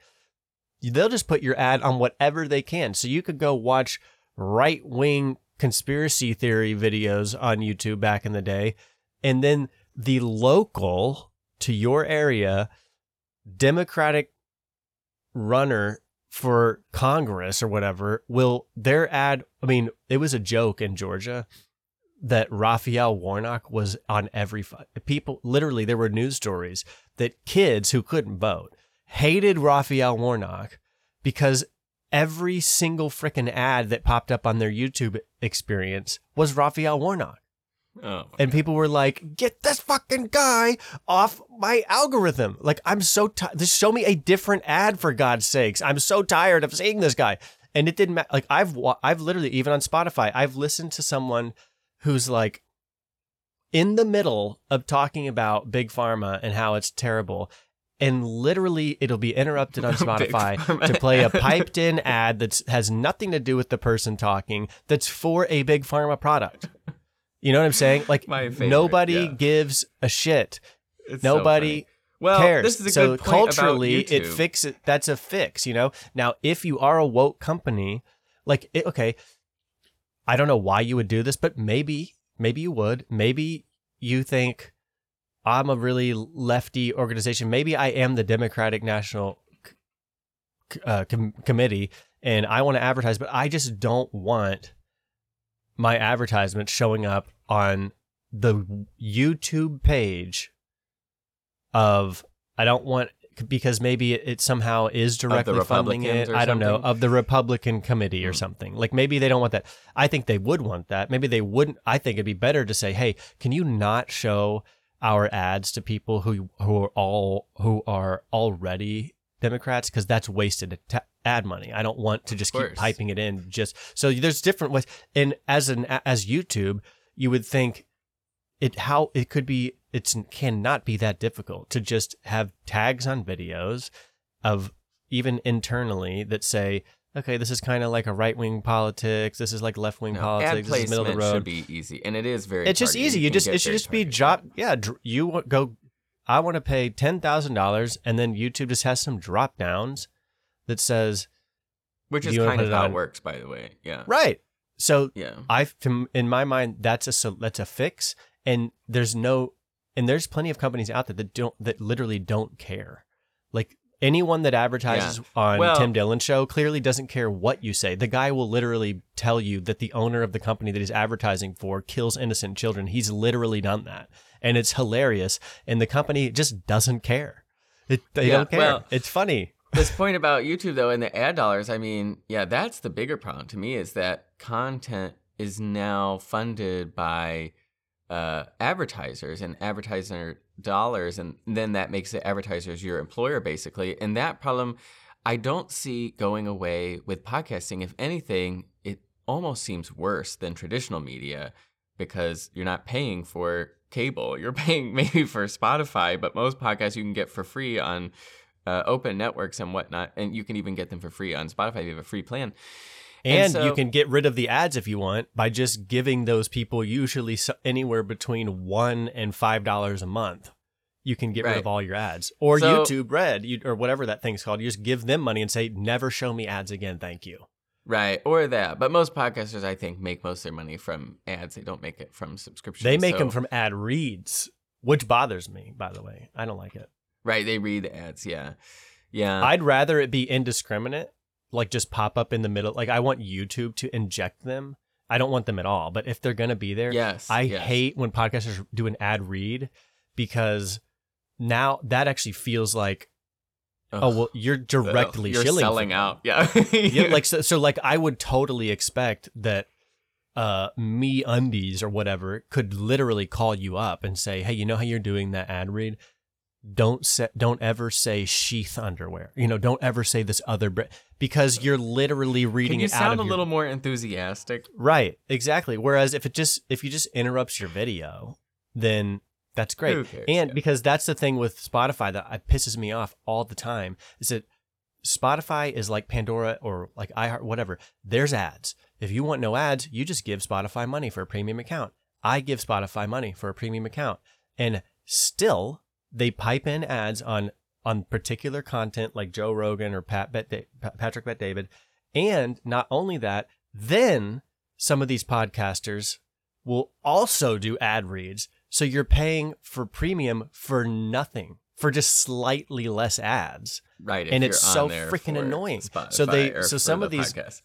they'll just put your ad on whatever they can. So you could go watch right wing conspiracy theory videos on YouTube back in the day. And then the local to your area Democratic runner for Congress or whatever will their ad I mean it was a joke in Georgia that Raphael Warnock was on every people literally there were news stories that kids who couldn't vote hated Raphael Warnock because every single freaking ad that popped up on their YouTube experience was Raphael Warnock oh. and people were like, "Get this fucking guy off my algorithm!" Like, I'm so tired. Just show me a different ad for God's sakes. I'm so tired of seeing this guy. And it didn't matter. Like, I've wa- I've literally even on Spotify, I've listened to someone who's like in the middle of talking about big pharma and how it's terrible. And literally, it'll be interrupted on Spotify to play a piped in ad that has nothing to do with the person talking, that's for a big pharma product. You know what I'm saying? Like favorite, nobody yeah. gives a shit. It's so Nobody. Well, cares? this is a so good point culturally, it fixes. That's a fix, you know. Now, if you are a woke company, like it, okay, I don't know why you would do this, but maybe, maybe you would. Maybe you think I'm a really lefty organization. Maybe I am the Democratic National uh, com- Committee, and I want to advertise, but I just don't want my advertisement showing up on the YouTube page of I don't want because maybe it, somehow is directly funding it. I don't know of the Republican committee or Mm. something. Like maybe they don't want that. I think they would want that. Maybe they wouldn't. I think it'd be better to say, "Hey, can you not show our ads to people who who are all who are already Democrats because that's wasted ta- ad money. I don't want to just keep piping it in. Just so there's different ways. And as an as YouTube, you would think it how it could be. It cannot be that difficult to just have tags on videos of even internally that say, okay, this is kind of like a right wing politics. This is like left wing No, politics. This is middle of the road should be easy, and it is very. it's just easy. You can just it should just be targeted. drop. Yeah, dr- you go. I want to pay ten thousand dollars, and then YouTube just has some drop downs that says which is kind of how it works, by the way. Yeah, right. So yeah. I, in my mind, that's a so that's a fix, and there's no, and there's plenty of companies out there that don't that literally don't care. Like anyone that advertises on Well- Tim Dillon show clearly doesn't care what you say. The guy will literally tell you that the owner of the company that he's advertising for kills innocent children. He's literally done that, and it's hilarious. And the company just doesn't care. It, they Yeah, don't care. well- it's funny. this point about YouTube though and the ad dollars, I mean, yeah, that's the bigger problem to me is that content is now funded by uh, advertisers and advertiser dollars, and then that makes the advertisers your employer basically. And that problem, I don't see going away with podcasting. If anything, it almost seems worse than traditional media because you're not paying for cable. You're paying maybe for Spotify, but most podcasts you can get for free on uh, open networks and whatnot, and you can even get them for free on Spotify if you have a free plan. And And, so- you can get rid of the ads if you want by just giving those people usually anywhere between one and five dollars a month. You can get rid of all your ads, or So- YouTube Red, you, or whatever that thing's called. You just give them money and say, "Never show me ads again, thank you." Right, or that. But most podcasters, I think, make most of their money from ads. They don't make it from subscriptions. They make So- them from ad reads, which bothers me. By the way, I don't like it. right. They read the ads. Yeah, yeah. I'd rather it be indiscriminate, like just pop up in the middle. Like I want YouTube to inject them. I don't want them at all. But if they're gonna be there, yes, I yes. hate when podcasters do an ad read because now that actually feels like Ugh. oh well you're directly You're shilling selling out. Yeah, yeah, like so, so like I would totally expect that uh MeUndies or whatever could literally call you up and say hey you know how you're doing that ad read don't say don't ever say sheath underwear you know don't ever say this other br- because you're literally reading Can you sound a your- little more enthusiastic? Right, exactly. Whereas if it just if you just interrupts your video, then that's great. Cares? And Yeah. because that's the thing with Spotify that pisses me off all the time is that Spotify is like Pandora or like iHeart, whatever. There's ads. If you want no ads, you just give Spotify money for a premium account. I give Spotify money for a premium account, and still they pipe in ads on on particular content like Joe Rogan or Pat Bet Pa- Patrick Bet David, and not only that, then some of these podcasters will also do ad reads. So you're paying for premium for nothing, for just slightly less ads. Right, And it's so freaking annoying. Spotify So they- so some the of these- podcasts.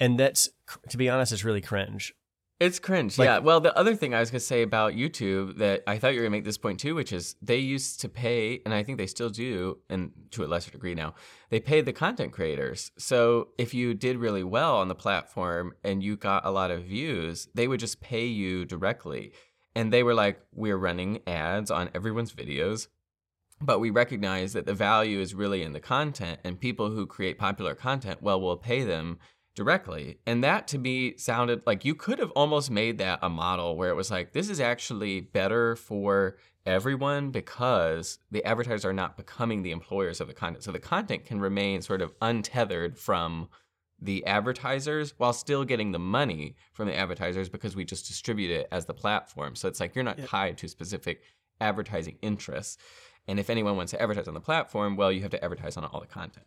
And that's, to be honest, it's really cringe. It's cringe. Like- yeah. Well, the other thing I was going to say about YouTube that I thought you were going to make this point too, which is they used to pay, and I think they still do, and to a lesser degree now, they pay the content creators. So if you did really well on the platform and you got a lot of views, they would just pay you directly. And they were like, we're running ads on everyone's videos. But we recognize that the value is really in the content, and people who create popular content, well, we'll pay them directly. And that to me sounded like you could have almost made that a model where it was like, this is actually better for everyone because the advertisers are not becoming the employers of the content. So the content can remain sort of untethered from the advertisers while still getting the money from the advertisers because we just distribute it as the platform. So it's like you're not Yeah. tied to specific advertising interests. And if anyone wants to advertise on the platform, well, you have to advertise on all the content.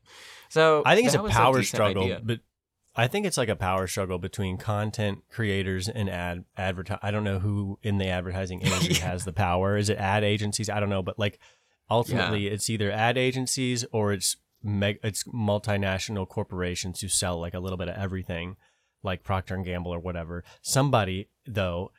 So I think it's a power decent struggle, idea. but I think it's like a power struggle between content creators and ad advertise. I don't know who in the advertising industry Yeah. has the power. Is it ad agencies? I don't know, but like ultimately, it's either ad agencies or it's meg- it's multinational corporations who sell like a little bit of everything, like Procter and Gamble or whatever. Somebody though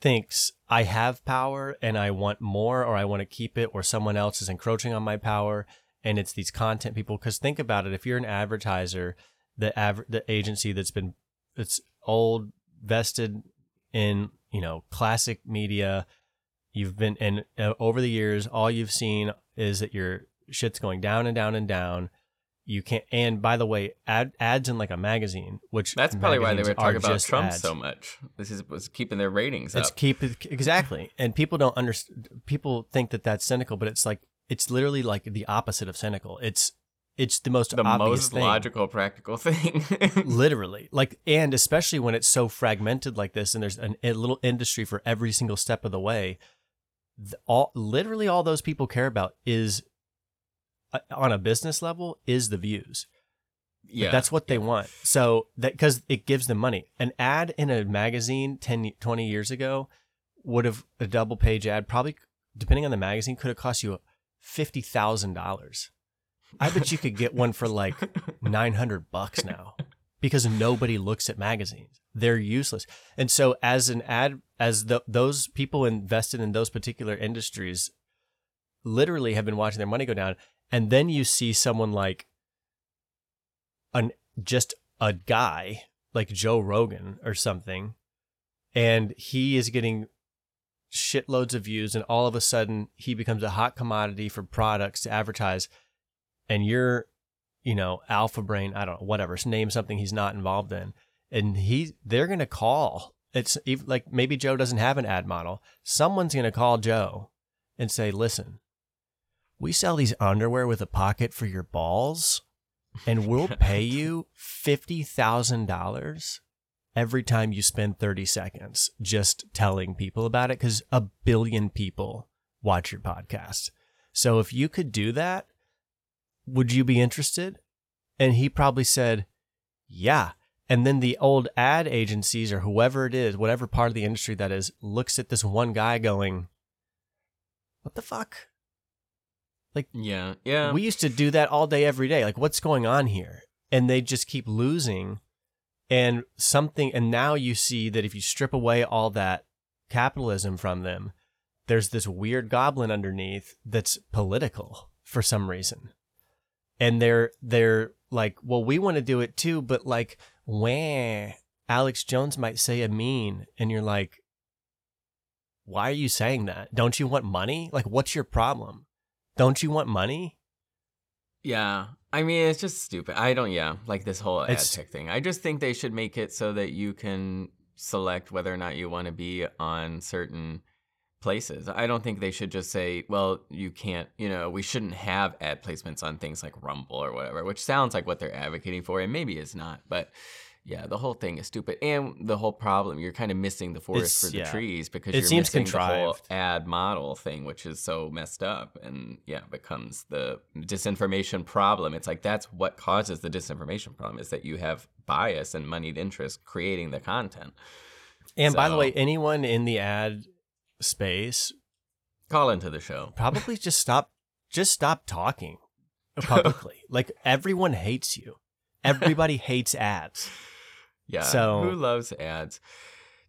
thinks I have power and I want more or I want to keep it or someone else is encroaching on my power and it's these content people because think about it if you're an advertiser the aver- the agency that's been it's old vested in you know classic media you've been and uh, over the years all you've seen is that your shit's going down and down and down you can't and by the way ad, ads in like a magazine which That's probably why they were talking about Trump ads. so much. This is was keeping their ratings It's up. keep exactly, and people don't understand. People think that that's cynical, but it's like it's literally like the opposite of cynical. It's it's the most the most thing. logical, practical thing. literally like and especially when it's so fragmented like this and there's an, a little industry for every single step of the way all literally all those people care about is Uh, on a business level is the views. Yeah, that's what they want. So that because it gives them money. An ad in a magazine 10 20 years ago would have a double page ad probably depending on the magazine could have cost you $50000 i bet you could get one for like 900 bucks now because nobody looks at magazines. They're useless. And so as an ad as the, those people invested in those particular industries literally have been watching their money go down and then you see someone like an just a guy like Joe Rogan or something and he is getting shitloads of views and all of a sudden he becomes a hot commodity for products to advertise and you're you know alpha brain i don't know whatever name something he's not involved in and he they're to call. It's like maybe joe doesn't have an ad model. Someone's to call joe and say listen we sell these underwear with a pocket for your balls and we'll pay you $50000 every time you spend 30 seconds just telling people about it because a billion people watch your podcast. So if you could do that, would you be interested? And he probably said, yeah. And then the old ad agencies or whoever it is, whatever part of the industry that is, looks at this one guy going, what the fuck? Yeah, yeah. We used to do that all day, every day. Like, what's going on here? And they just keep losing. And something, and now you see that if you strip away all that capitalism from them, there's this weird goblin underneath that's political for some reason. And they're, they're like, well, we want to do it too, but like, wah, Alex Jones might say a mean. And you're like, why are you saying that? Don't you want money? Like, what's your problem? Don't you want money? Yeah. I mean, it's just stupid. I don't, yeah, like this whole ad tech thing. I just think they should make it so that you can select whether or not you want to be on certain places. I don't think they should just say, well, you can't, you know, we shouldn't have ad placements on things like Rumble or whatever, which sounds like what they're advocating for, and maybe it's not. But yeah, the whole thing is stupid. And the whole problem, you're kind of missing the forest It's- for the yeah. trees because It you're seems missing the whole contrived. ad model thing, which is so messed up. And yeah, becomes the disinformation problem. It's like that's what causes the disinformation problem is that you have bias and moneyed interest creating the content. And by the way, anyone in the ad space Call into the show. probably just stop just stop talking publicly. like everyone hates you. Everybody hates ads. Yeah. So- who loves ads?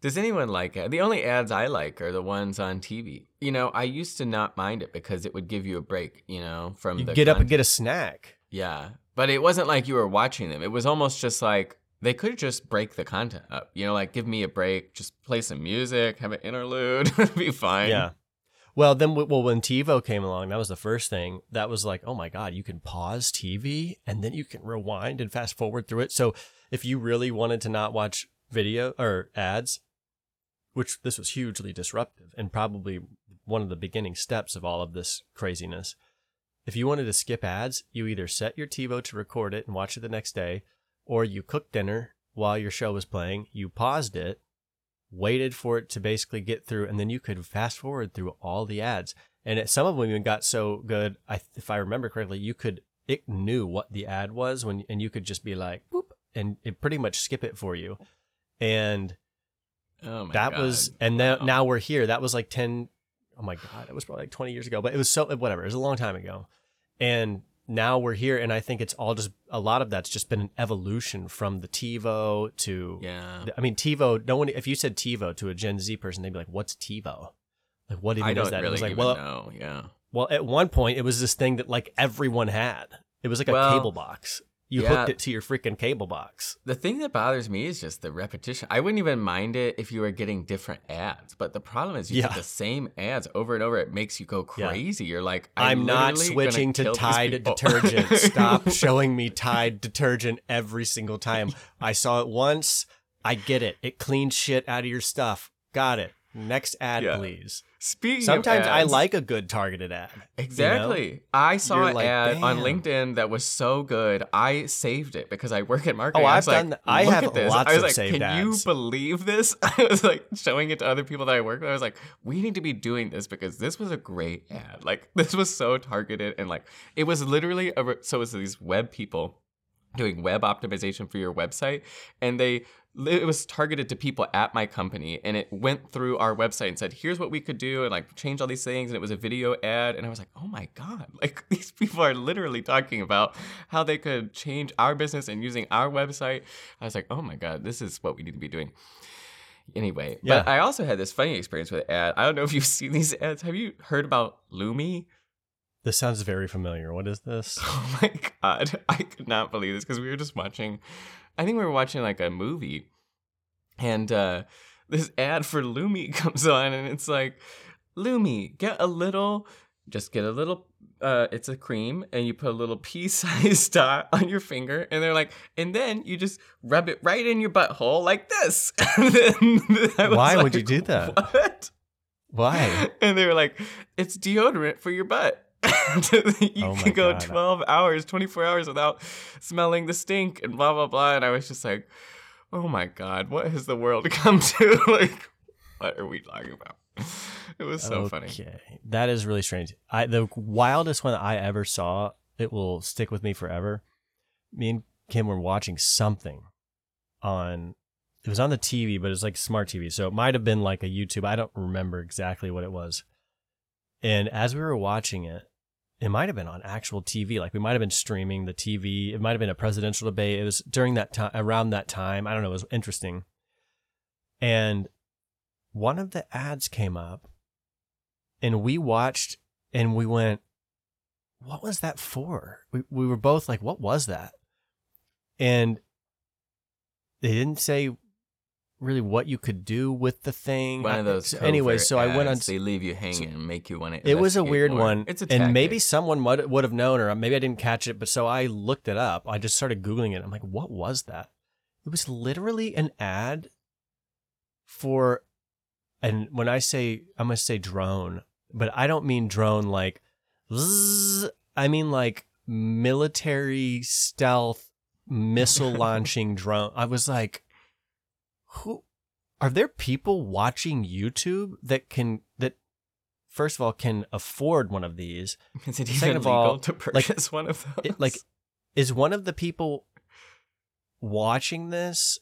Does anyone like it? The only ads I like are the ones on TV. You know, I used to not mind it because it would give you a break, you know, from You the get up and get a snack. Yeah. But it wasn't like you were watching them. It was almost just like they could just break the content up. You know, like give me a break, just play some music, have an interlude, be fine. Yeah. Well, then, well, when TiVo came along, that was the first thing. That was like, oh my god, you can pause TV and then you can rewind and fast forward through it. So if you really wanted to not watch video or ads, which this was hugely disruptive and probably one of the beginning steps of all of this craziness. If you wanted to skip ads, you either set your TiVo to record it and watch it the next day, or you cooked dinner while your show was playing, you paused it, waited for it to basically get through, and then you could fast forward through all the ads. and some of them even got so good. If I remember correctly, you could it knew what the ad was when, and you could just be like, Boop, and it pretty much skip it for you, and Oh my that God. was, and now Wow. now we're here. That was like ten. Oh my god, it was probably like twenty years ago, but it was so whatever. It was a long time ago, and now we're here, and I think it's all just a lot of that's just been an evolution from the TiVo to Yeah. I mean, TiVo. No one. If you said TiVo to a Gen Z person, they'd be like, "What's TiVo? Like, what even I is that?" really it was like, well, know. Yeah. well, at one point, it was this thing that like everyone had. It was like a Well, cable box. You yeah. hooked it to your freaking cable box. The thing that bothers me is just the repetition. I wouldn't even mind it if you were getting different ads, but the problem is you Yeah. get the same ads over and over. It makes you go Yeah. crazy. You're like, I'm, not literally gonna switching to Tide detergent. Stop showing me Tide detergent every single time. I saw it once. I get it. It cleans shit out of your stuff. Got it. Next ad, Yeah. please. Speaking of Sometimes I like a good targeted ad. you know? Exactly. I saw You're an like, ad on LinkedIn that was so good. I saved it because I work at oh, marketing. Oh, I I've was like, done. I "Look have this." lots I was of like, saved Can you believe this? I was like showing it to other people that I work with. I was like, we need to be doing this because this was a great ad. Like this was so targeted and like it was literally a re- so it was these web people doing web optimization for your website and they it was targeted to people at my company and it went through our website and said here's what we could do and like change all these things and it was a video ad and i was like oh my god. Like these people are literally talking about how they could change our business and using our website. I was like oh my god this is what we need to be doing. Anyway but i also had this funny experience with ad. I don't know if you've seen these ads. Have you heard about lumi This sounds very familiar. What is this? Oh my god, I could not believe this because we were just watching. I think we were watching like a movie, and uh, this ad for Lumi comes on, and it's like, Lumi, get a little, just get a little. Uh, it's a cream, and you put a little pea-sized dot on your finger, and they're like, and then you just rub it right in your butthole like this. And then I was Why would you do that? What? Why? And they were like, it's deodorant for your butt. you Oh can go God. 12 hours, 24 hours without smelling the stink and blah, blah, blah. And I was just like, oh my God, what has the world come to? like, what are we talking about? It was so funny. Okay, that is really strange. I the wildest one I ever saw. It will stick with me forever. Me and Kim were watching something on. It was on the TV, but it was like smart TV, so it might have been like a YouTube. I don't remember exactly what it was. And as we were watching it, it might have been on actual TV. Like we might have been streaming the TV. It might have been a presidential debate. It was during that time, around that time. I don't know. It was interesting. And one of the ads came up, and we watched, and we went, "What was that for?" We we were both like, "What was that?" And they didn't say really what you could do with the thing. One of those. anyway, so I went on. They leave you hanging and make you want to. It was a weird more. one. It's a and maybe someone would, would have known, or maybe I didn't catch it. But so I looked it up. I just started googling it. I'm like, what was that? It was literally an ad for, and when I say I'm gonna say drone, but I don't mean drone like, zzz, I mean like military stealth missile launching drone. I was like, who are there people watching YouTube that can that first of all can afford one of these? Is it Second even of legal all, to like- purchase one of those? It, like is one of the people watching this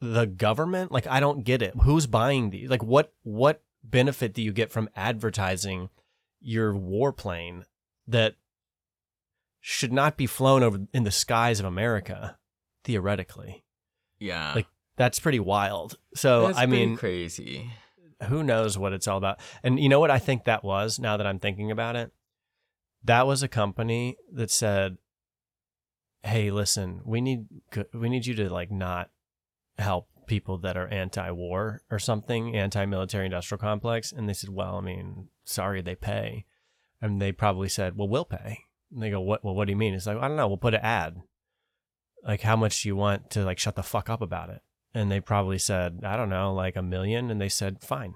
the government? Like I don't get it. Who's buying these? Like what what benefit do you get from advertising your warplane that should not be flown over in the skies of America theoretically? yeah, like, That's pretty wild. So That's I mean, crazy. who knows what it's all about. And you know what I think that was now that I'm thinking about it? That was a company that said, "Hey, listen, we need we need you to like not help people that are anti-war or something, anti-military industrial complex." And they said, "Well, I mean, sorry, they pay." And they probably said, "Well, we'll pay." And they go, "What? Well, what do you mean?" It's like, "I don't know. We'll put an ad. Like, how much do you want to like shut the fuck up about it?" And they probably said, "I don't know, like a million. And they said, "Fine,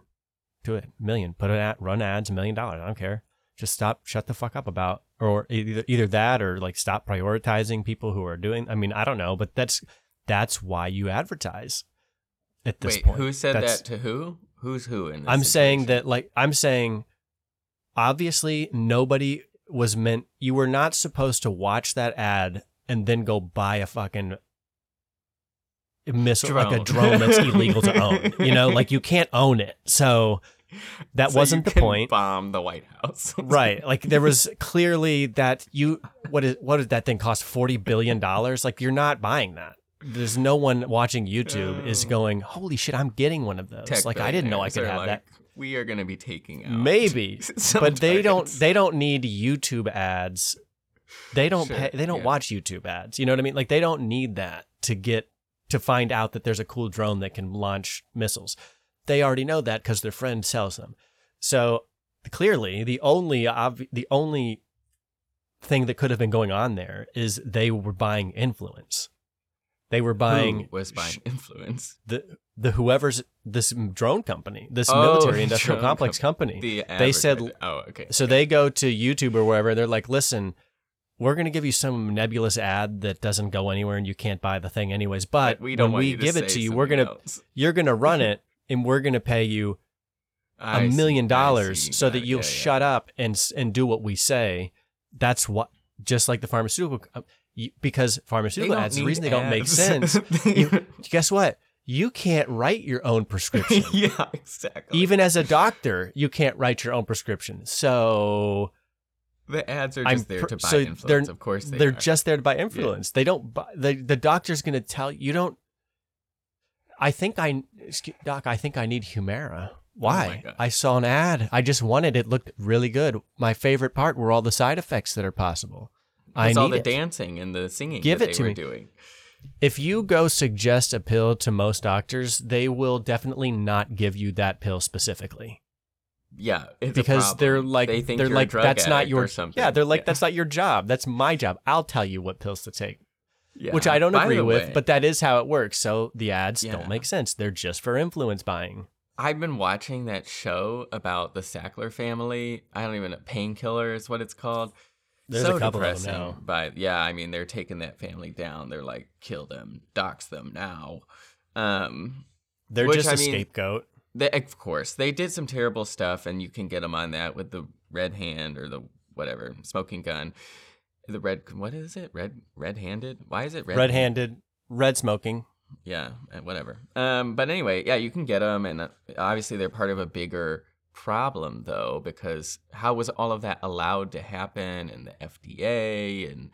do it. Million. Put it at run ads, a million dollars. I don't care. Just stop, shut the fuck up about, or either either that or like stop prioritizing people who are doing. I mean, I don't know, but that's that's why you advertise at this Wait, point. who said That's- that to who? Who's who in this I'm saying that like I'm saying obviously nobody was meant you were not supposed to watch that ad and then go buy a fucking missile like a Drone. drone that's illegal to own you know? Like you can't own it. So that So wasn't the can point. Bomb the White House. right. Like there was clearly that you what is what did that thing cost? 40 billion dollars? Like you're not buying that. There's no one watching youtube is Oh. going holy shit i'm getting one of those. Tech like i didn't know i could have like, that We are going to be taking out maybe. But they don't they don't need youtube ads. They don't Sure, pay, they don't yeah. watch youtube ads. You know what i mean? Like they don't need that to get to find out that there's a cool drone that can launch missiles they already know that because their friend sells them so clearly the only obvi- the only thing that could have been going on there is they were buying influence they were buying Who was buying influence. the the whoever's this drone company this Oh, military industrial complex company The They said- "Oh, okay." so they go to YouTube or wherever. They're like, listen, we're going to give you some nebulous ad that doesn't go anywhere and you can't buy the thing anyways. But we when we give it to you, we're going to, you're going to run it and we're going to pay you a million dollars so that you'll Yeah, yeah. shut up and, and do what we say. That's what, just like the pharmaceutical, uh, because pharmaceutical ads, the reason they don't make sense. You, guess what? You can't write your own prescription. yeah, exactly. Even as a doctor, you can't write your own prescription. So the ads are I'm just there pr- to buy so influence. they're- of course, they they're are. just there to buy influence. They don't buy the the doctor's going to tell you don't. I think I, excuse- doc. I think I need Humira. Oh Why? Oh. I saw an ad. I just wanted it. Looked really good. My favorite part were all the side effects that are possible. I all the it. dancing and the singing Give that it they to were me. doing. if you go suggest a pill to most doctors, they will definitely not give you that pill specifically Yeah, it's a because they're like they think they're like that's not your something. yeah they're like that's not your job that's my job I'll tell you what pills to take Yeah. which I don't By agree with, way, but that is how it works. So the ads Yeah. don't make sense. They're just for influence buying. I've been watching that show about the Sackler family. I don't even know painkiller is what it's called. There's so a couple of depressing. them now. But yeah, I mean they're taking that family down. They're like kill them, dox them now. Um They're Which, just I a mean, scapegoat. They, of course, they did some terrible stuff, and you can get them on that with the red hand or the whatever smoking gun. The red, what is it? Red, red-handed. Why is it red? Red-handed, red smoking. Yeah, uh, whatever. Um, but anyway, yeah, you can get them, and uh, obviously they're part of a bigger problem, though, because how was all of that allowed to happen, and the FDA, and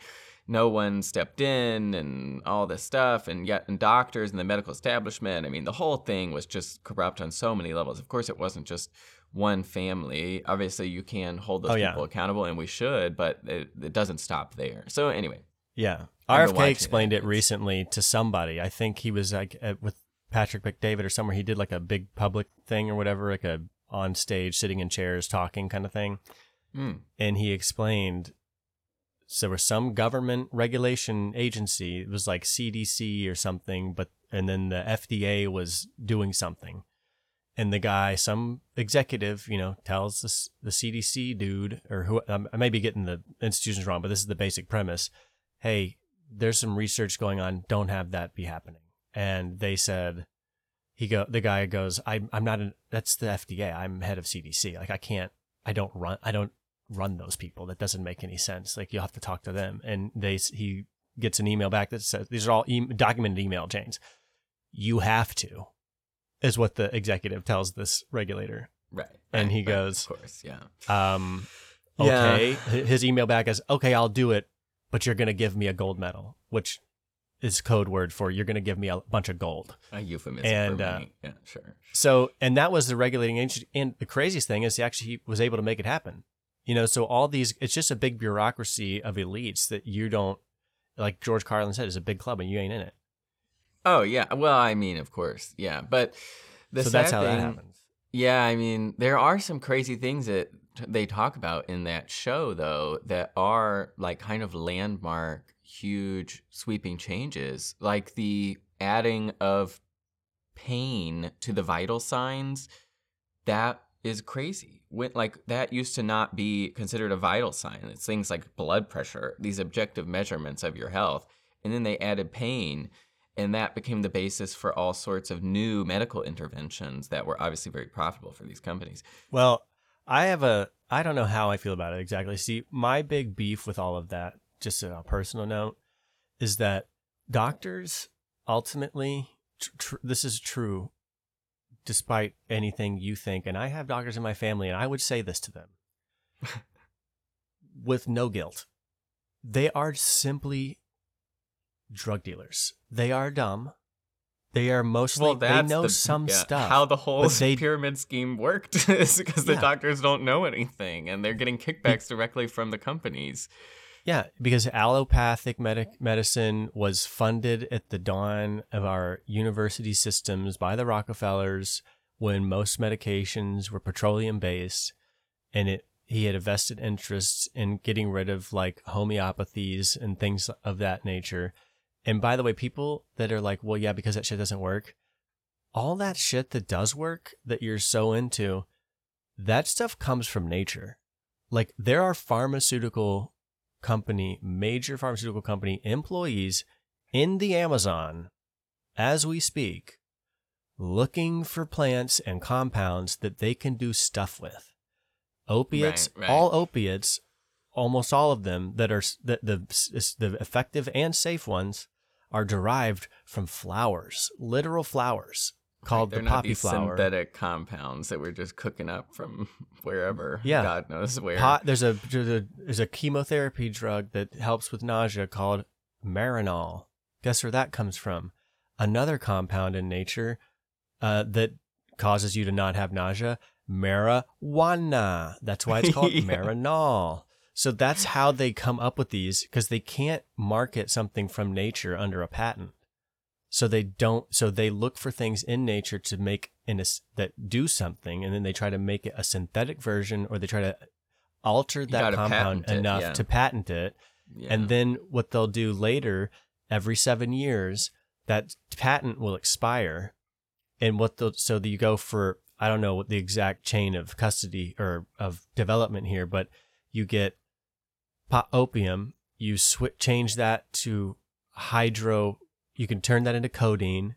no one stepped in, and all this stuff, and yet, and doctors and the medical establishment. I mean, the whole thing was just corrupt on so many levels. Of course, it wasn't just one family. Obviously, you can hold those Oh, yeah. people accountable, and we should, but it, it doesn't stop there. So anyway, Yeah. RFK explained that. it recently to somebody. I think he was like at, with Patrick McDavid or somewhere. He did like a big public thing or whatever, like a on stage, sitting in chairs, talking kind of thing. mm, and he explained so there was some government regulation agency it was like cdc or something but and then the fda was doing something. And the guy some executive you know tells this, the cdc dude or who i may be getting the institutions wrong but this is the basic premise. Hey there's some research going on. Don't have that be happening. And they said he go the guy goes I, i'm not an that's the fda i'm head of cdc like i can't i don't run i don't run those people that doesn't make any sense like you'll have to talk to them and they he gets an email back that says these are all e- documented email chains you have to is what the executive tells this regulator right. And right, he right, goes- of course, yeah. um okay H- his email back is okay i'll do it but you're going to give me a gold medal which is code word for you're going to give me a bunch of gold A euphemism And, uh, yeah, sure. So, and that was the regulating agency. And the craziest thing is he actually was able to make it happen. You know, so all these, it's just a big bureaucracy of elites that you don't, like George Carlin said, is a big club and you ain't in it. Oh yeah. Well, I mean, of course, yeah. But the so that's how thing, that happens. Yeah, I mean, there are some crazy things that they talk about in that show, though, that are like kind of landmark, huge, sweeping changes, like the adding of pain to the vital signs. That is crazy. When like that used to not be considered a vital sign. It's things like blood pressure, these objective measurements of your health, and then they added pain and that became the basis for all sorts of new medical interventions that were obviously very profitable for these companies. Well, I have a, I don't know how I feel about it exactly. See, my big beef with all of that, just on a personal note, is that doctors ultimately, tr- tr- this is true, despite anything you think. And I have doctors in my family, and I would say this to them with no guilt. They are simply drug dealers. They are dumb. They are mostly well, they know the, some yeah, stuff. How the whole they- pyramid scheme worked is because the Yeah. doctors don't know anything and they're getting kickbacks directly from the companies. Yeah, because allopathic medic medicine was funded at the dawn of our university systems by the Rockefellers when most medications were petroleum based and it he had a vested interest in getting rid of like homeopathies and things of that nature. And by the way, people that are like, well, yeah, because that shit doesn't work, all that shit that does work that you're so into, that stuff comes from nature. Like there are pharmaceutical company, major pharmaceutical company employees in the Amazon as we speak, looking for plants and compounds that they can do stuff with. Opiates, Right, right. all opiates, almost all of them that are the, the the effective and safe ones are derived from flowers, literal flowers called They're the not poppy these flower. synthetic compounds that we're just cooking up from wherever. Yeah. God knows where. Pot, there's a there's a there's a chemotherapy drug that helps with nausea called Marinol. Guess where that comes from? Another compound in nature uh, that causes you to not have nausea. Marijuana. That's why it's called Yeah. Marinol. So that's how they come up with these because they can't market something from nature under a patent. So they don't. So they look for things in nature to make in a that do something, and then they try to make it a synthetic version, or they try to alter that compound patent it, enough yeah. to patent it. Yeah. And then what they'll do later, every seven years, that patent will expire, and what they'll so that you go for I don't know what the exact chain of custody or of development here, but you get pot opium, you switch change that to hydro, you can turn that into codeine,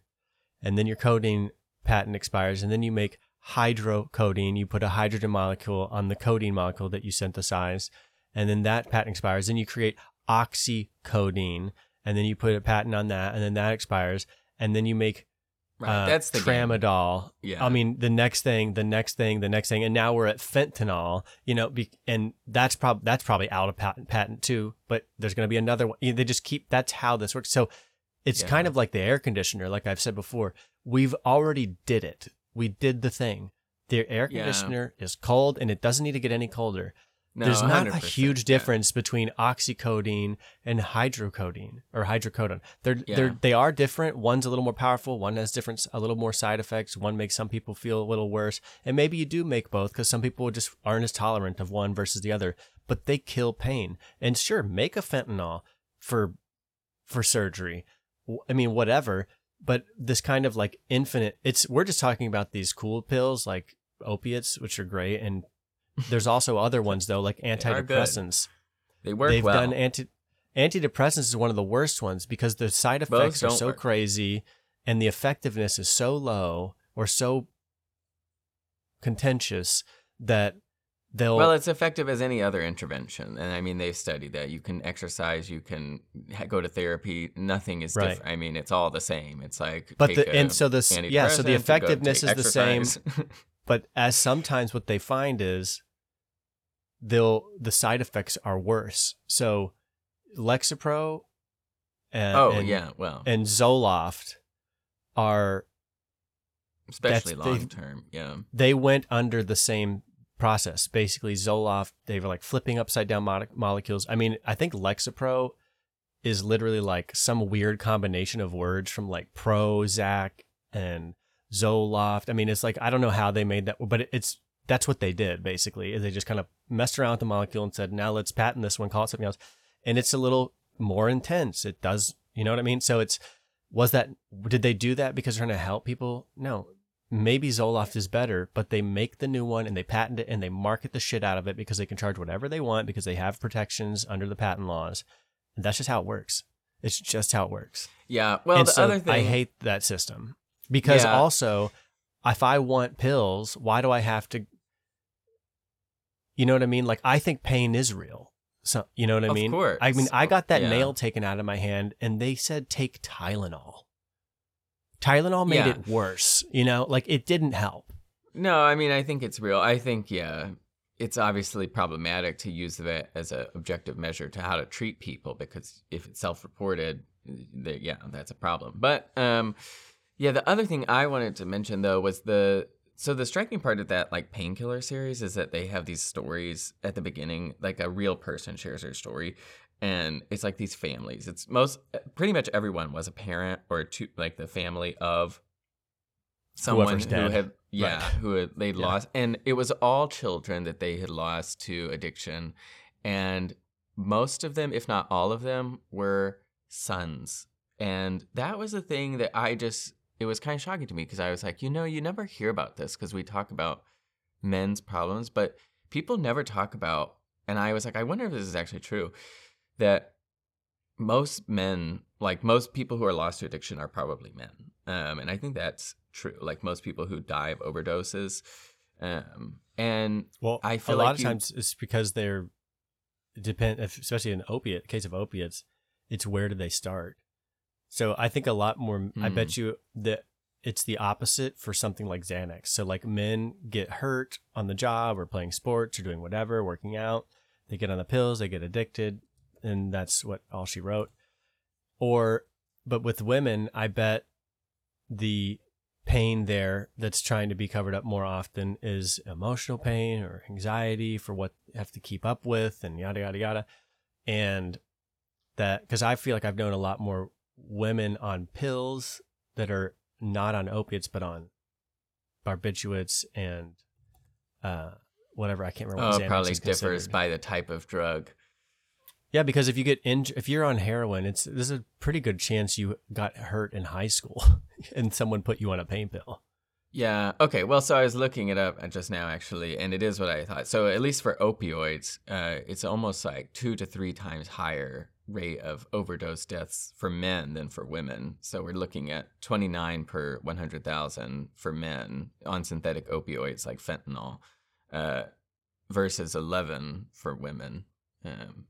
and then your codeine patent expires, and then you make hydrocodeine. You put a hydrogen molecule on the codeine molecule that you synthesize, and then that patent expires. Then you create oxycodone, and then you put a patent on that, and then that expires, and then you make right. uh, That's the game. tramadol. Yeah. I mean, the next thing, the next thing, the next thing, and now we're at fentanyl. You know, be, and that's probably that's probably out of patent patent too. But there's going to be another one. They just keep. That's how this works. So it's Yeah. kind of like the air conditioner. Like I've said before, we've already did it. We did the thing. The air Yeah. conditioner is cold, and it doesn't need to get any colder. No, There's not a 100%, huge yeah. difference between oxycodone and hydrocodone or hydrocodone. They're Yeah. they're they are different. One's a little more powerful. One has different, a little more side effects. One makes some people feel a little worse, and maybe you do make both because some people just aren't as tolerant of one versus the other. But they kill pain. And sure, make a fentanyl for for surgery. I mean, whatever. But this kind of like infinite. It's we're just talking about these cool pills like opiates, which are great, and there's also other ones though, like antidepressants. They work They've well. done anti antidepressants is one of the worst ones because the side Both effects are so work. crazy and the effectiveness is so low or so contentious that they'll well, it's effective as any other intervention, and I mean they've studied that. You can exercise, you can ha- go to therapy. Nothing is Right. different. I mean, it's all the same. It's like But the- and so the s- yeah, so the effectiveness is the same. but as sometimes what they find is they'll the side effects are worse. So Lexapro and, oh and, yeah, well, and Zoloft are especially long term. Yeah, they went under the same process. Basically, Zoloft, they were like flipping upside down mo- molecules. I mean, I think Lexapro is literally like some weird combination of words from like Prozac and Zoloft. I mean, it's like I don't know how they made that, but it's that's what they did basically. Is they just kind of messed around with the molecule and said, "Now let's patent this one, call it something else." And it's a little more intense. It does, you know what I mean? So it's was that did they do that because they're trying to help people? No. Maybe Zoloft is better, but they make the new one and they patent it and they market the shit out of it because they can charge whatever they want because they have protections under the patent laws. And that's just how it works. It's just how it works. yeah. Well, and the so other thing I hate that system because Yeah. also, if I want pills, why do I have to? You know what I mean? Like I think pain is real. So you know what I Of mean? course. I mean, I got that Yeah. nail taken out of my hand, and they said take Tylenol. Tylenol made Yeah. it worse. You know, like it didn't help. No, I mean, I think it's real. I think, yeah, it's obviously problematic to use that as an objective measure to how to treat people because if it's self-reported, th- yeah, that's a problem. But um, yeah, the other thing I wanted to mention though was the so the striking part of that like painkiller series is that they have these stories at the beginning, like a real person shares their story. And it's like these families. It's most eh, pretty much everyone was a parent or two, like the family of someone Whoever's who dead. had yeah Right. who had, they'd Yeah. lost and it was all children that they had lost to addiction and most of them if not all of them were sons and that was the thing that i just it was kind of shocking to me because i was like you know you never hear about this because we talk about men's problems but people never talk about and i was like i wonder if this is actually true that most men like most people who are lost to addiction are probably men um, and i think that's true like most people who die of overdoses um, and Well, I feel a lot like of you- times it's because they're depend, especially in opiate case of opiates, it's where do they start? So I think a lot more. I Hmm. bet you that it's the opposite for something like Xanax. So like men get hurt on the job or playing sports or doing whatever, working out. They get on the pills, they get addicted, and that's what all she wrote. Or, but with women, I bet the pain there that's trying to be covered up more often is emotional pain or anxiety for what you have to keep up with and yada yada yada and that because i feel like i've known a lot more women on pills that are not on opiates but on barbiturates and uh whatever i can't remember oh it probably differs considered. by the type of drug yeah because if you get inj- if you're on heroin it's there's a pretty good chance you got hurt in high school and someone put you on a pain pill Yeah. Okay. Well, so I was looking it up just now, actually, and it is what I thought. So at least for opioids, uh, it's almost like two to three times higher rate of overdose deaths for men than for women. So we're looking at 29 per 100,000 for men on synthetic opioids like fentanyl, uh, versus 11 for women. Um,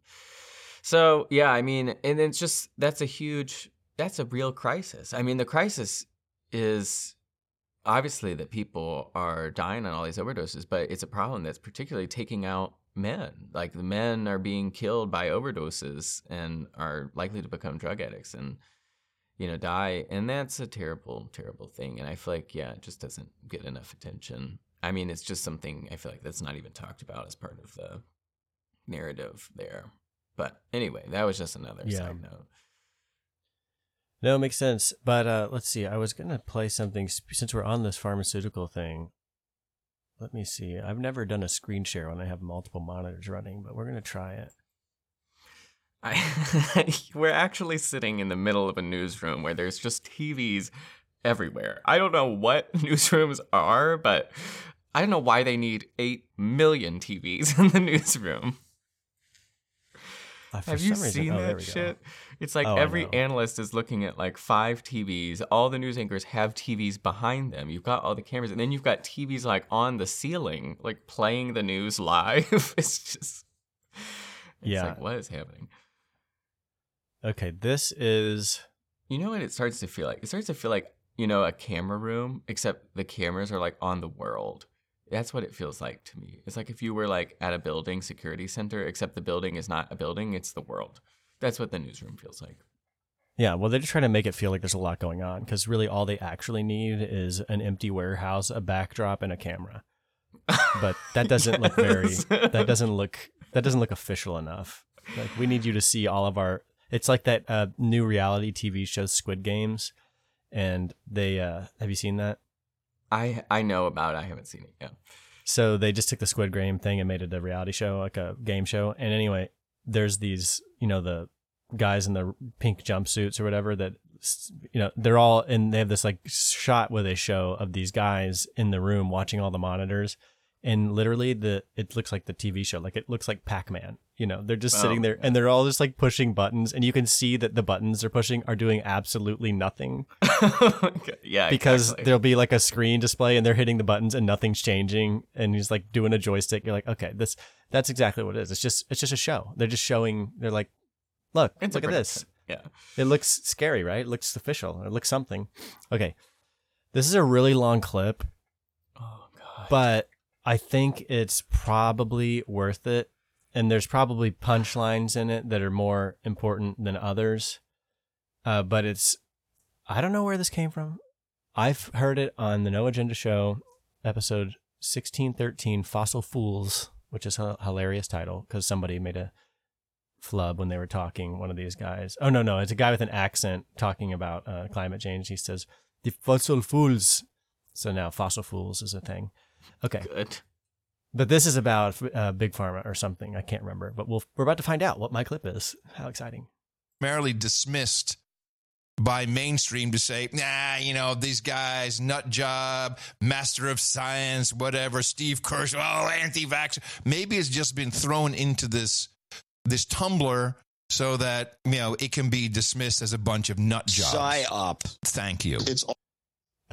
so yeah, I mean, and it's just that's a huge, that's a real crisis. I mean, the crisis is obviously that people are dying on all these overdoses, but it's a problem that's particularly taking out men. Like the men are being killed by overdoses and are likely to become drug addicts and you know die, and that's a terrible, terrible thing. And I feel like yeah, it just doesn't get enough attention. I mean, it's just something I feel like that's not even talked about as part of the narrative there. But anyway, that was just another Yeah. side note. No, it makes sense. But uh, let's see. I was gonna play something since we're on this pharmaceutical thing. Let me see. I've never done a screen share when I have multiple monitors running, but we're gonna try it. I, we're actually sitting in the middle of a newsroom where there's just TVs everywhere. I don't know what newsrooms are, but I don't know why they need 8 million TVs in the newsroom. Uh, Have you reason- seen oh, that shit? It's like Oh, every analyst is looking at like five TVs. All the news anchors have TVs behind them. You've got all the cameras, and then you've got TVs like on the ceiling, like playing the news live. it's just, it's Yeah. like, what is happening? Okay, this is You know what it starts to feel like? It starts to feel like, you know, a camera room, except the cameras are like on the world. That's what it feels like to me. It's like if you were like at a building security center, except the building is not a building, it's the world. That's what the newsroom feels like. yeah. Well, they're just trying to make it feel like there's a lot going on because really all they actually need is an empty warehouse, a backdrop, and a camera. But that doesn't look very. That doesn't look. That doesn't look official enough. Like we need you to see all of our. It's like that uh, new reality TV show Squid Games, and they uh, have you seen that? I I know about it. I haven't seen it yet. So they just took the Squid Game thing and made it a reality show, like a game show. And anyway, there's these, you know, the guys in the pink jumpsuits or whatever that, you know, they're all and they have this like shot where they show of these guys in the room watching all the monitors, and literally the it looks like the TV show, like it looks like Pac Man. You know, they're just Oh. sitting there and they're all just like pushing buttons, and you can see that the buttons they're pushing are doing absolutely nothing yeah, because exactly. there'll be like a screen display and they're hitting the buttons and nothing's changing, and he's like doing a joystick. You're like, okay, this that's exactly what it is. It's just it's just a show. They're just showing. They're like, look, It's look at this. Yeah. It looks scary, right? It looks official. It looks something. Okay. This is a really long clip, Oh god. but I think it's probably worth it. And there's probably punchlines in it that are more important than others. Uh, but it's, I don't know where this came from. I've heard it on the No Agenda Show, episode 1613, Fossil Fools, which is a hilarious title because somebody made a flub when they were talking. One of these guys. Oh no, no, it's a guy with an accent talking about uh, climate change. He says the fossil fools. So now fossil fools is a thing. Okay, Good. but this is about uh, big pharma or something. I can't remember. But we'll, we're about to find out what my clip is. How exciting! primarily dismissed by mainstream to say, nah, you know, these guys, nut job, master of science, whatever, Steve Kirsch, oh, anti-vax. Maybe it's just been thrown into this this tumbler so that you know it can be dismissed as a bunch of nut jobs. Psyop. Thank you. It's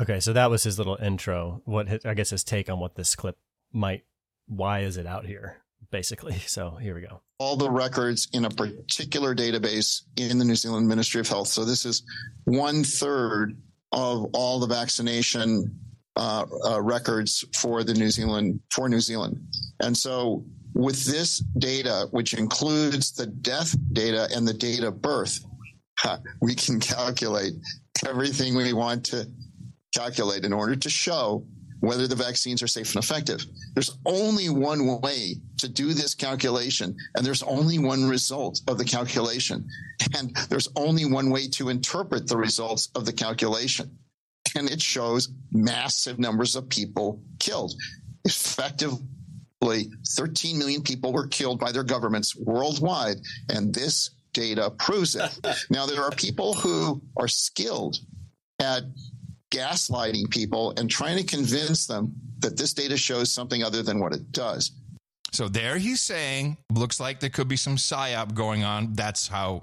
Okay, so that was his little intro. What his, I guess his take on what this clip might. Why is it out here? Basically. So here we go. all the records in a particular database in the New Zealand Ministry of Health. So this is one third of all the vaccination uh, uh, records for the New Zealand for New Zealand. And so with this data, which includes the death data and the date of birth, we can calculate everything we want to calculate in order to show whether the vaccines are safe and effective. There's only one way to do this calculation, and there's only one result of the calculation. And there's only one way to interpret the results of the calculation. And it shows massive numbers of people killed. Effectively, 13 million people were killed by their governments worldwide, and this data proves it. now, there are people who are skilled at gaslighting people and trying to convince them that this data shows something other than what it does. So there he's saying, looks like there could be some psyop going on. That's how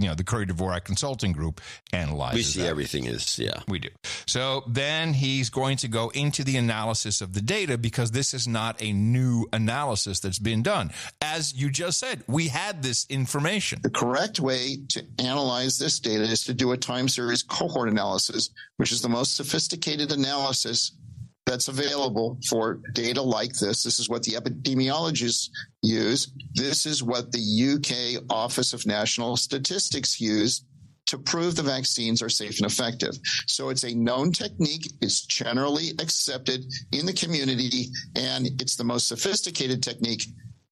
you know the Curry Dvorak Consulting Group analyzes. We see that. everything is yeah. We do. So then he's going to go into the analysis of the data because this is not a new analysis that's been done. As you just said, we had this information. The correct way to analyze this data is to do a time series cohort analysis, which is the most sophisticated analysis that's available for data like this. This is what the epidemiologists use. This is what the UK Office of National Statistics used to prove the vaccines are safe and effective. So it's a known technique. It's generally accepted in the community and it's the most sophisticated technique.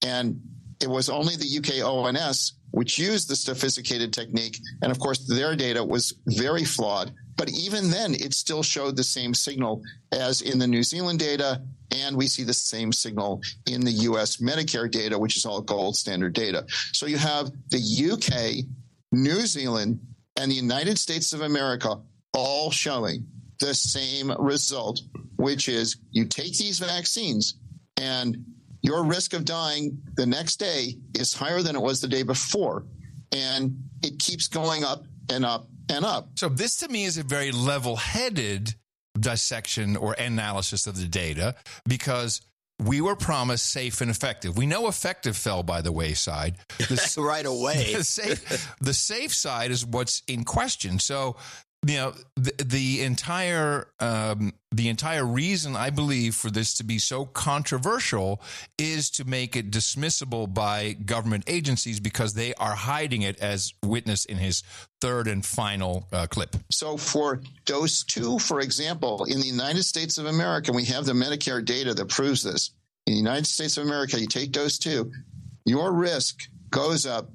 And it was only the UK ONS which used the sophisticated technique. And of course, their data was very flawed. But even then, it still showed the same signal as in the New Zealand data. And we see the same signal in the US Medicare data, which is all gold standard data. So you have the UK, New Zealand, and the United States of America all showing the same result, which is you take these vaccines and your risk of dying the next day is higher than it was the day before. And it keeps going up and up and up. So this to me is a very level-headed dissection or analysis of the data because we were promised safe and effective. We know effective fell by the wayside. The, right away. the safe, the safe side is what's in question. So, you know, the, the entire um, the entire reason I believe for this to be so controversial is to make it dismissible by government agencies because they are hiding it, as witnessed in his third and final uh, clip. So for dose two, for example, in the United States of America, we have the Medicare data that proves this. In the United States of America, you take dose two, your risk goes up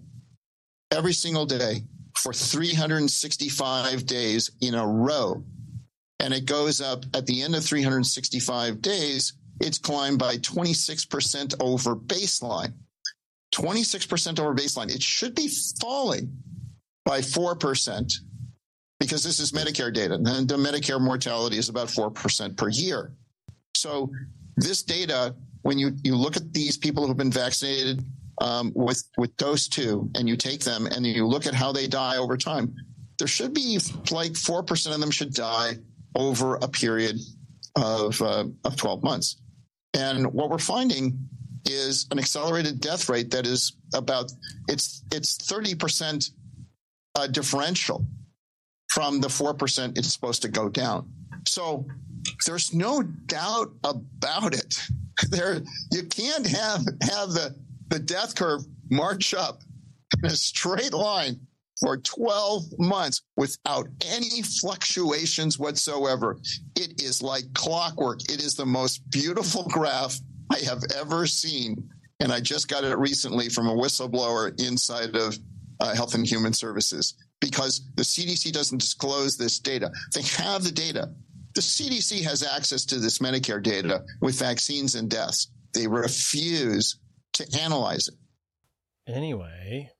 every single day for 365 days in a row. And it goes up at the end of 365 days, it's climbed by 26% over baseline. 26% over baseline. It should be falling by 4% because this is Medicare data. And the Medicare mortality is about 4% per year. So this data when you, you look at these people who've been vaccinated um, with, with dose two and you take them and you look at how they die over time, there should be like 4% of them should die over a period of, uh, of 12 months. And what we're finding is an accelerated death rate that is about it's it's 30% uh, differential from the 4% it's supposed to go down. So there's no doubt about it. There you can't have have the the death curve march up in a straight line for 12 months without any fluctuations whatsoever. It is like clockwork. It is the most beautiful graph I have ever seen. And I just got it recently from a whistleblower inside of uh, Health and Human Services because the CDC doesn't disclose this data. They have the data. The CDC has access to this Medicare data with vaccines and deaths. They refuse to analyze it. Anyway,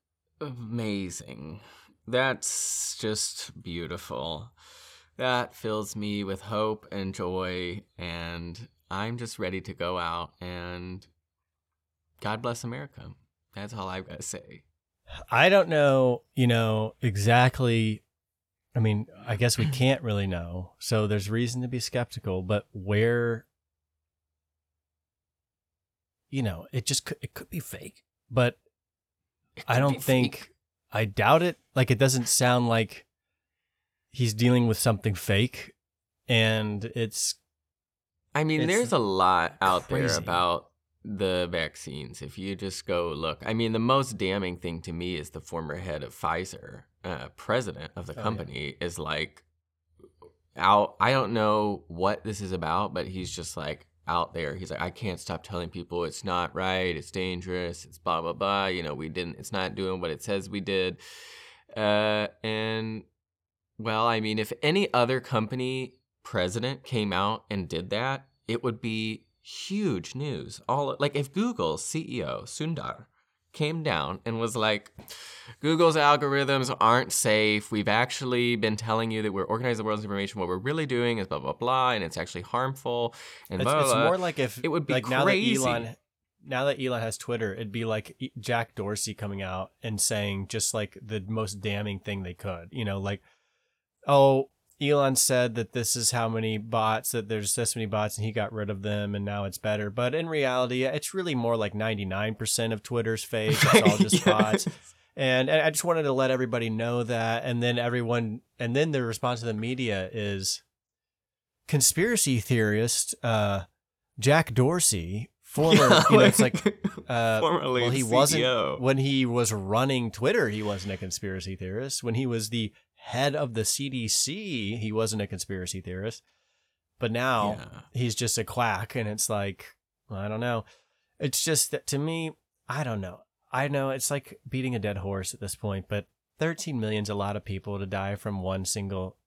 Amazing. That's just beautiful. That fills me with hope and joy, and I'm just ready to go out and God bless America. That's all I've got to say. I don't know, you know, exactly. I mean, I guess we can't really know. So there's reason to be skeptical, but where you know, it just could it could be fake. But I don't think fake. I doubt it. Like it doesn't sound like he's dealing with something fake and it's I mean, it's there's a lot out there about the vaccines. If you just go look, I mean, the most damning thing to me is the former head of Pfizer, uh, president of the Oh, yeah. company, is like out. I don't know what this is about, but he's just like out there. He's like, I can't stop telling people it's not right, it's dangerous, it's blah blah blah. You know, we didn't. It's not doing what it says we did. Uh, and well, I mean, if any other company president came out and did that, it would be huge news. All like if Google CEO Sundar came down and was like, Google's algorithms aren't safe. We've actually been telling you that we're organizing the world's information. What we're really doing is blah blah blah, and it's actually harmful. And it's, blah, it's blah. more like if It would be like crazy. now that Elon now that Elon has Twitter, it'd be like Jack Dorsey coming out and saying just like the most damning thing they could. You know, like, oh, Elon said that this is how many bots that there's this many bots and he got rid of them and now it's better. But in reality, it's really more like 99% of Twitter's fake. It's all just Yes. bots. And, and I just wanted to let everybody know that. And then everyone, and then the response to the media is conspiracy theorist uh, Jack Dorsey, former, you know, it's like uh, formerly well, he wasn't when he was running Twitter. He wasn't a conspiracy theorist. When he was the head of the CDC, he wasn't a conspiracy theorist. But now Yeah. he's just a quack, and it's like I don't know. It's just that to me, I don't know. I know it's like beating a dead horse at this point, but 13 million's a lot of people to die from one single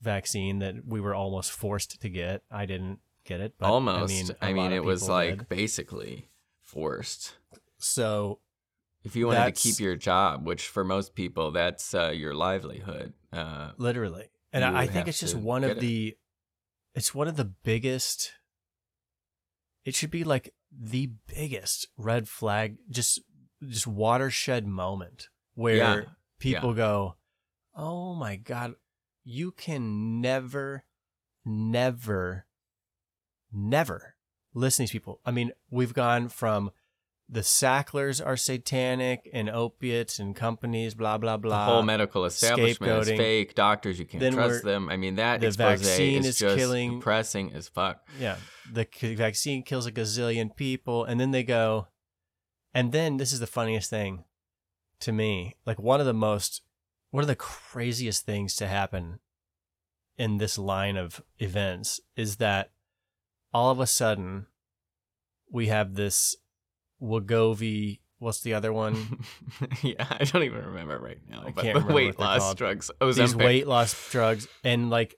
vaccine that we were almost forced to get. I didn't get it, but Almost. I mean, I mean, it was people like did. basically forced. so. If you wanted to keep your job, which for most people that's uh, your livelihood, uh, literally. And I, I think it's just one of it. the it's one of the biggest it should be like the biggest red flag just just watershed moment where Yeah, people go oh my god you can never never never listen to these people. I mean we've gone from the Sacklers are satanic and opiates and companies, blah blah blah. the whole medical establishment is fake. Doctors, you can't Then trust them. I mean, that the vaccine is, is just killing- depressing as fuck. Yeah, the vaccine kills a gazillion people, and then they go, and then this is the funniest thing to me. Like one of the most, one of the craziest things to happen in this line of events is that all of a sudden we have this Wegovy. What's the other one? yeah, I don't even remember right now. I but can't the remember weight loss called. drugs, These Ozempic. weight loss drugs, and like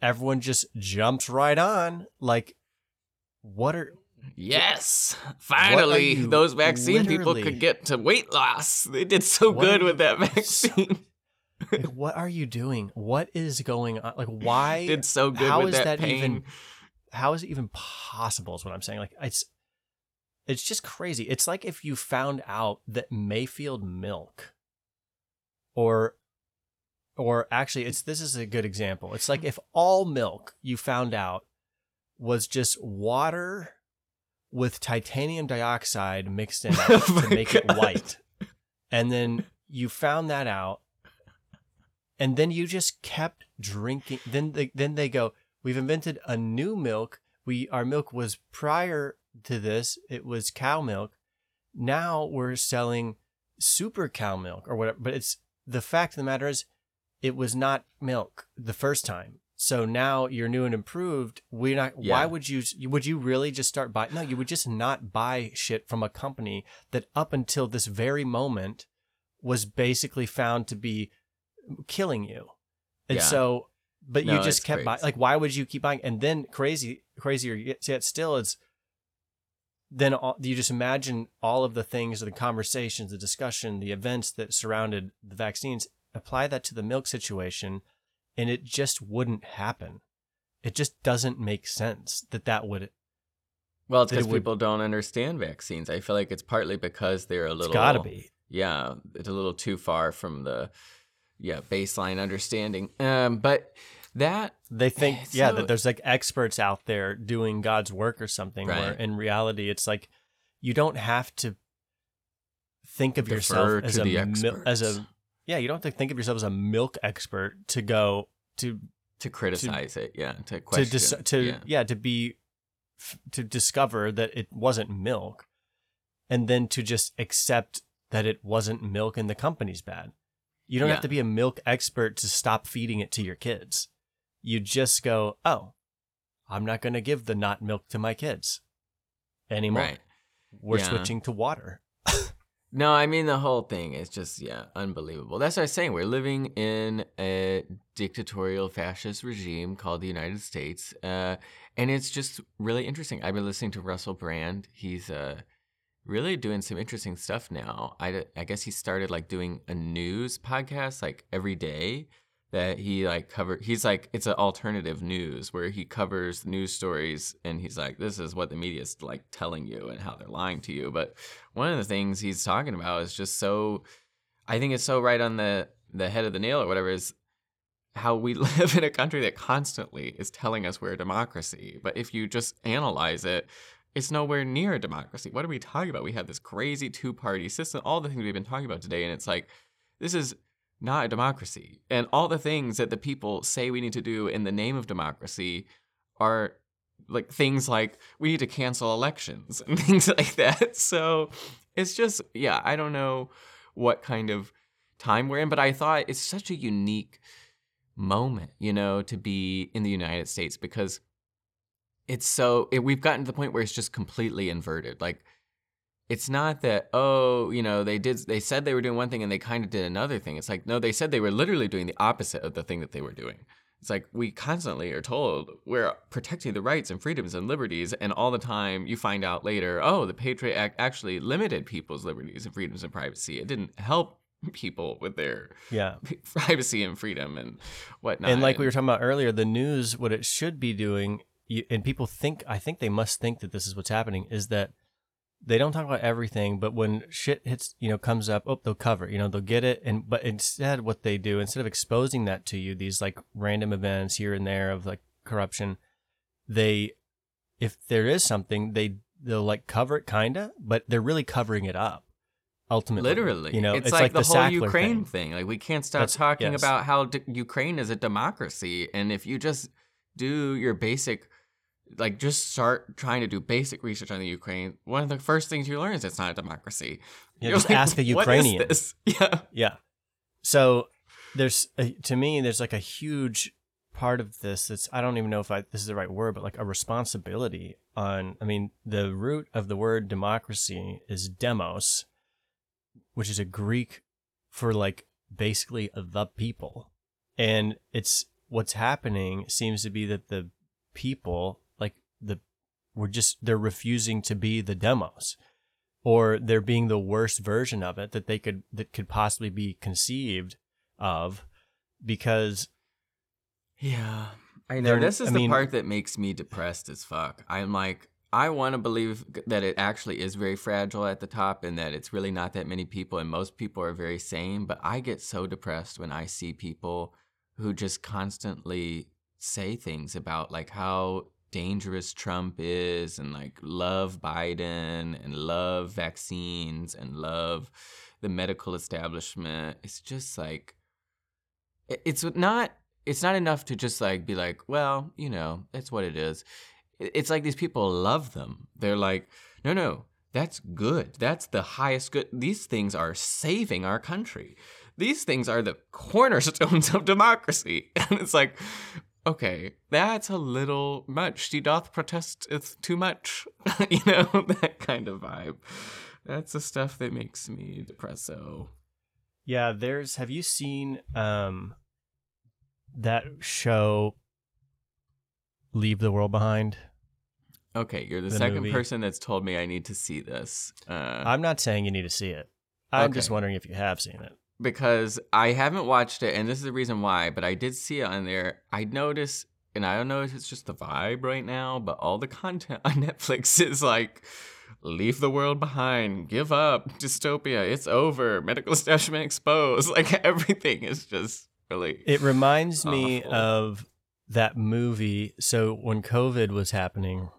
everyone just jumps right on. Like, what are Yes, finally, those vaccine people could get to weight loss. They did so good with that vaccine. like, what are you doing? What is going on? Like, why did so good how with is that, that pain. even- how is it even possible? Is what I'm saying. Like, it's it's just crazy. It's like if you found out that Mayfield milk or or actually it's this is a good example. It's like if all milk you found out was just water with titanium dioxide mixed in Oh to make it white. And then you found that out and then you just kept drinking then they, then they go we've invented a new milk we our milk was prior to this it was cow milk. Now we're selling super cow milk or whatever but it's the fact of the matter is it was not milk the first time. So now you're new and improved. We're not Yeah. why would you would you really just start buying no you would just not buy shit from a company that up until this very moment was basically found to be killing you. And Yeah. so but you just it's kept buying like why would you keep buying? And then crazy crazier yet yet still is then all, you just imagine all of the things the conversations the discussion the events that surrounded the vaccines apply that to the milk situation and it just wouldn't happen it just doesn't make sense that that would Well, it's that it because people don't understand vaccines. I feel like it's partly because they're a it's little. gotta be Yeah, it's a little too far from the yeah baseline understanding. Um, but that they eh, think It's yeah that there's like experts out there doing god's work or something where Right. in reality it's like you don't have to think of yourself as to a mil- as a yeah you don't have to think of yourself as a milk expert to go to to criticize it, yeah, to to dis- to yeah. yeah. to be f- to discover that it wasn't milk and then to just accept that it wasn't milk and the company's bad you don't Yeah. have to be a milk expert to stop feeding it to your kids you just go oh i'm not going to give the not milk to my kids anymore right. we're Yeah. switching to water No, I mean the whole thing is just yeah, unbelievable. That's what I was saying. We're living in a dictatorial fascist regime called the United States, uh, and it's just really interesting. I've been listening to Russell Brand. He's uh, really doing some interesting stuff now. I, I guess he started like doing a news podcast like every day that he like cover. He's like it's an alternative news where he covers news stories and he's like this is what the media is like telling you and how they're lying to you. But one of the things he's talking about is just so I think it's so right on the the head of the nail or whatever is how we live in a country that constantly is telling us we're a democracy. But if you just analyze it, it's nowhere near a democracy. What are we talking about? We have this crazy two party system, all the things we've been talking about today, and it's like this is not a democracy. And all the things that the people say we need to do in the name of democracy are like things like we need to cancel elections and things like that. So it's just, yeah, I don't know what kind of time we're in, but I thought it's such a unique moment, you know, to be in the United States because it's so, it, we've gotten to the point where it's just completely inverted. Like, it's not that oh you know they did they said they were doing one thing and they kind of did another thing. It's like no they said they were literally doing the opposite of the thing that they were doing. It's like we constantly are told we're protecting the rights and freedoms and liberties and all the time you find out later oh the patriot act actually limited people's liberties and freedoms and privacy. It didn't help people with their yeah. privacy and freedom and whatnot. And like we were talking about earlier the news what it should be doing you, and people think i think they must think that this is what's happening is that they don't talk about everything but when shit hits you know comes up oh they'll cover it, you know they'll get it and but instead what they do instead of exposing that to you these like random events here and there of like corruption they if there is something they they'll like cover it kinda but they're really covering it up ultimately Literally, you know it's, like, the, whole Sackler Ukraine thing. thing. Like we can't stop That's- talking yes. about how d- Ukraine is a democracy, and if you just do your basic, like just start trying to do basic research on the Ukraine, one of the first things you learn is it's not a democracy. Yeah, You're just ask a "What is Ukrainian." this?" Yeah, Yeah. So there's a, to me there's like a huge part of this that's I don't even know if I this is the right word but like a responsibility on I mean the root of the word democracy is demos which is a Greek for like basically the people and it's what's happening seems to be that the people like we're just they're refusing to be the demos or they're being the worst version of it that they could that could possibly be conceived of because yeah. I know this is I the mean- part that makes me depressed as fuck. I'm like, I want to believe that it actually is very fragile at the top and that it's really not that many people and most people are very sane. But I get so depressed when I see people who just constantly say things about like how dangerous Trump is and like love Biden and love vaccines and love the medical establishment. It's just like it's not it's not enough to just like be like, well, you know, that's what it is. It's like these people love them. They're like, no, no, that's good. That's the highest good. These things are saving our country. These things are the cornerstones of democracy. And it's like, okay, that's a little much. She doth protest it's too much. you know, that kind of vibe. That's the stuff that makes me depresso. Yeah, there's have you seen um that show Leave the World Behind? Okay, you're the, The second movie. person that's told me I need to see this. Uh, I'm not saying you need to see it. I'm just wondering if you have seen it. Because I haven't watched it, and this is the reason why, but I did see it on there. I noticed, and I don't know if it's just the vibe right now, but all the content on Netflix is like, leave the world behind, give up, dystopia, it's over, medical establishment exposed. Like everything is just really. It reminds me of that movie. So when COVID was happening,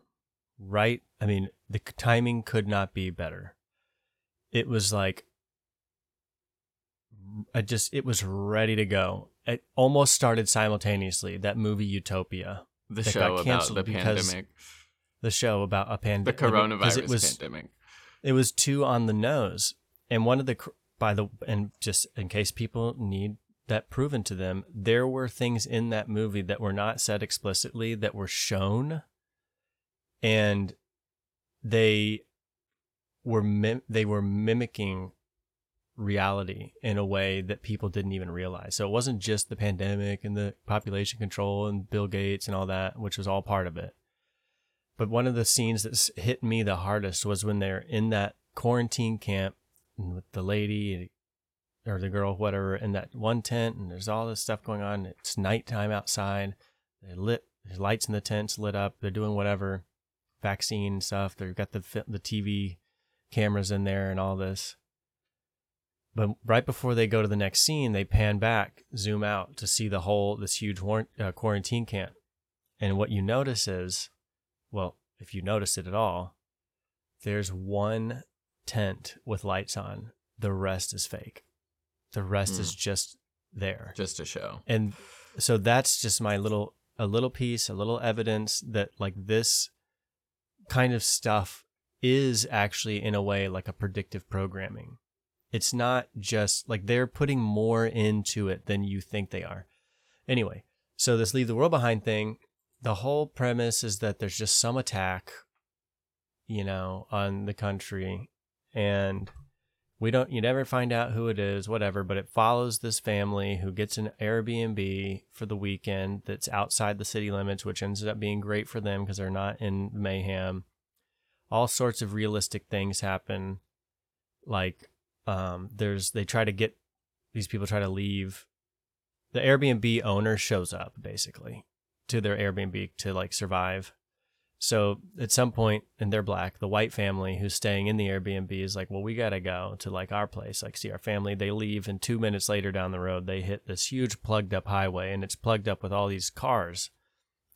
right? I mean, the timing could not be better. It was like, I just, it was ready to go. It almost started simultaneously. That movie Utopia, the show about the pandemic, the show about a pandemic, the coronavirus it was, pandemic. it was too on the nose and one of the by the and just in case people need that proven to them there were things in that movie that were not said explicitly that were shown and they were mim- they were mimicking reality in a way that people didn't even realize so it wasn't just the pandemic and the population control and bill gates and all that which was all part of it but one of the scenes that hit me the hardest was when they're in that quarantine camp with the lady or the girl, whatever, in that one tent, and there's all this stuff going on. It's nighttime outside. They lit there's lights in the tents lit up. They're doing whatever vaccine stuff. They've got the the TV cameras in there and all this. But right before they go to the next scene, they pan back, zoom out to see the whole this huge war- uh, quarantine camp. And what you notice is, well, if you notice it at all, there's one tent with lights on. The rest is fake. The rest Hmm. is just there. Just a show. And so that's just my little a little piece, a little evidence that like this kind of stuff is actually in a way like a predictive programming. It's not just like they're putting more into it than you think they are. Anyway, so this leave the world behind thing, the whole premise is that there's just some attack, you know, on the country and we don't you never find out who it is whatever but it follows this family who gets an airbnb for the weekend that's outside the city limits which ends up being great for them because they're not in mayhem all sorts of realistic things happen like um there's they try to get these people try to leave the airbnb owner shows up basically to their airbnb to like survive so at some point, and they're black, the white family who's staying in the Airbnb is like, well, we got to go to like our place, like see our family. They leave, and two minutes later down the road, they hit this huge plugged up highway, and it's plugged up with all these cars.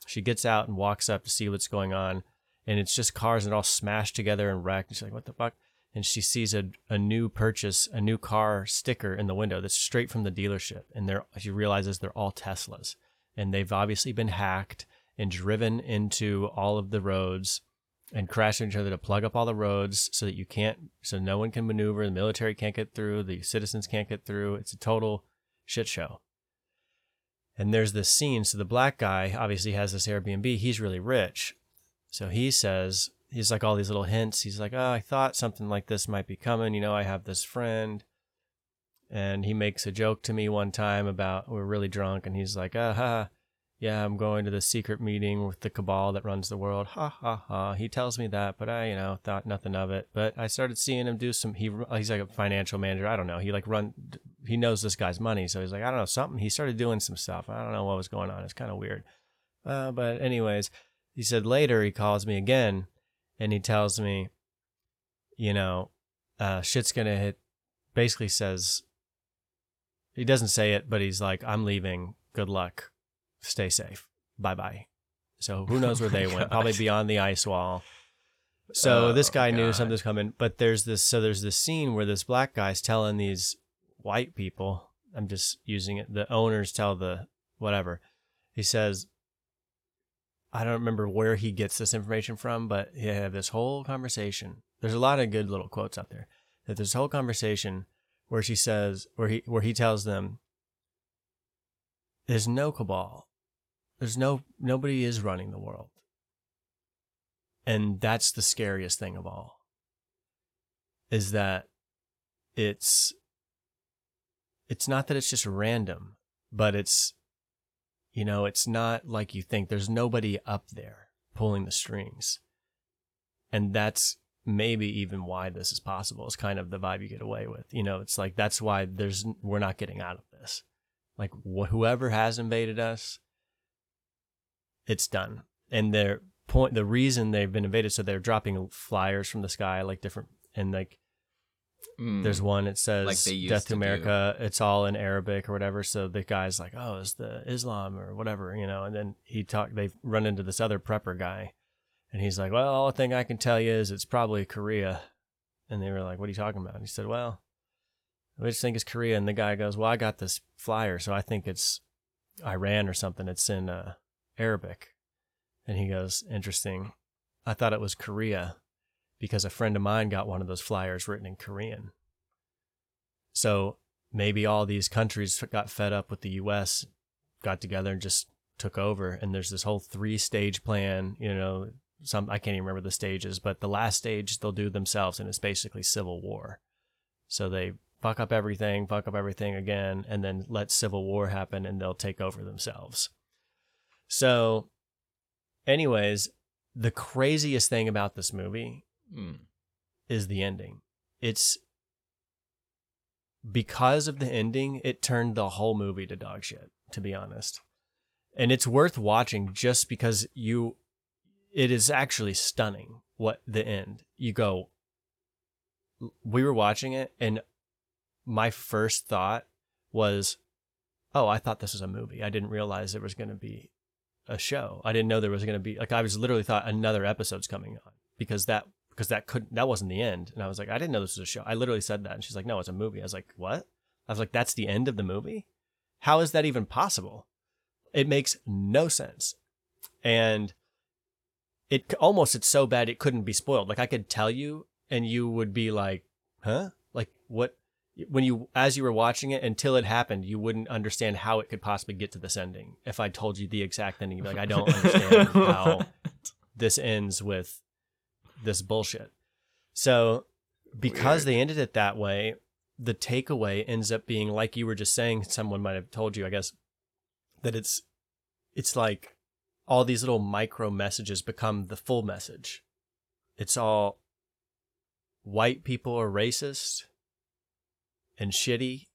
She gets out and walks up to see what's going on, and it's just cars are all smashed together and wrecked. And she's like, what the fuck? And she sees a, a new purchase, a new car sticker in the window that's straight from the dealership. And they're, she realizes they're all Teslas. And they've obviously been hacked and driven into all of the roads and crashed into each other to plug up all the roads so that you can't, so no one can maneuver. The military can't get through. The citizens can't get through. It's a total shit show. And there's this scene. So the black guy obviously has this Airbnb. He's really rich. So he says, he's like all these little hints. He's like, oh, I thought something like this might be coming. You know, I have this friend. And he makes a joke to me one time about we're really drunk. And he's like, ah, ha, yeah, I'm going to the secret meeting with the cabal that runs the world. Ha ha ha. He tells me that, but I, you know, thought nothing of it. But I started seeing him do some. He he's like a financial manager. I don't know. He like run. He knows this guy's money, so he's like, I don't know something. He started doing some stuff. I don't know what was going on. It's kind of weird. Uh, but anyways, he said later he calls me again, and he tells me, you know, uh, shit's gonna hit. Basically says, he doesn't say it, but he's like, I'm leaving. Good luck. Stay safe. Bye bye. So who knows where Oh they went? Probably beyond the ice wall. So this Oh, guy knew God. something's coming, but there's this. So there's this scene where this black guy's telling these white people. I'm just using it. The owners tell the whatever. He says, I don't remember where he gets this information from, but he had this whole conversation. There's a lot of good little quotes out there. That this whole conversation where she says, where he where he tells them, "There's no cabal. There's no nobody is running the world." And that's the scariest thing of all. Is that it's it's not that it's just random, but it's you know, it's not like you think. There's nobody up there pulling the strings. And that's maybe even why this is possible. Is kind of the vibe you get away with. You know, it's like that's why there's we're not getting out of this. Like wh- whoever has invaded us, it's done. And their point, the reason they've been invaded, so they're dropping flyers from the sky, like different, and like Mm. there's one it says Like "Death to to do. America." It's all in Arabic or whatever. So the guy's like, "Oh, it's the Islam or whatever," you know. And then he talked. They run into this other prepper guy, and he's like, "Well, all the thing I can tell you is it's probably Korea." And they were like, "What are you talking about?" And he said, "Well, we just think it's Korea." And the guy goes, "Well, I got this flyer, so I think it's Iran or something. It's in uh, Arabic." And he goes, "Interesting. I thought it was Korea." Because a friend of mine got one of those flyers written in Korean. So maybe all these countries got fed up with the US, got together and just took over. And there's this whole three stage plan, you know, some, I can't even remember the stages, but the last stage they'll do themselves and it's basically civil war. So they fuck up everything, fuck up everything again, and then let civil war happen and they'll take over themselves. So, anyways, the craziest thing about this movie Mm. is the ending. It's because of the ending, it turned the whole movie to dog shit, to be honest. And it's worth watching just because you it is actually stunning what the end. You go we were watching it and my first thought was oh, I thought this was a movie. I didn't realize there was going to be a show. I didn't know there was going to be like I was literally thought another episode's coming on because that because that couldn't that wasn't the end. And I was like, I didn't know this was a show. I literally said that, and she's like, No, it's a movie. I was like, What? I was like, That's the end of the movie. How is that even possible? It makes no sense, and it almost it's so bad it couldn't be spoiled. Like I could tell you, and you would be like, Huh? Like what? When you as you were watching it until it happened, you wouldn't understand how it could possibly get to this ending. If I told you the exact ending, you'd be like, I don't understand how this ends with this bullshit. So because Weird. they ended it that way, the takeaway ends up being like you were just saying, someone might have told you, I guess, that it's it's like all these little micro messages become the full message. It's all white people are racist and shitty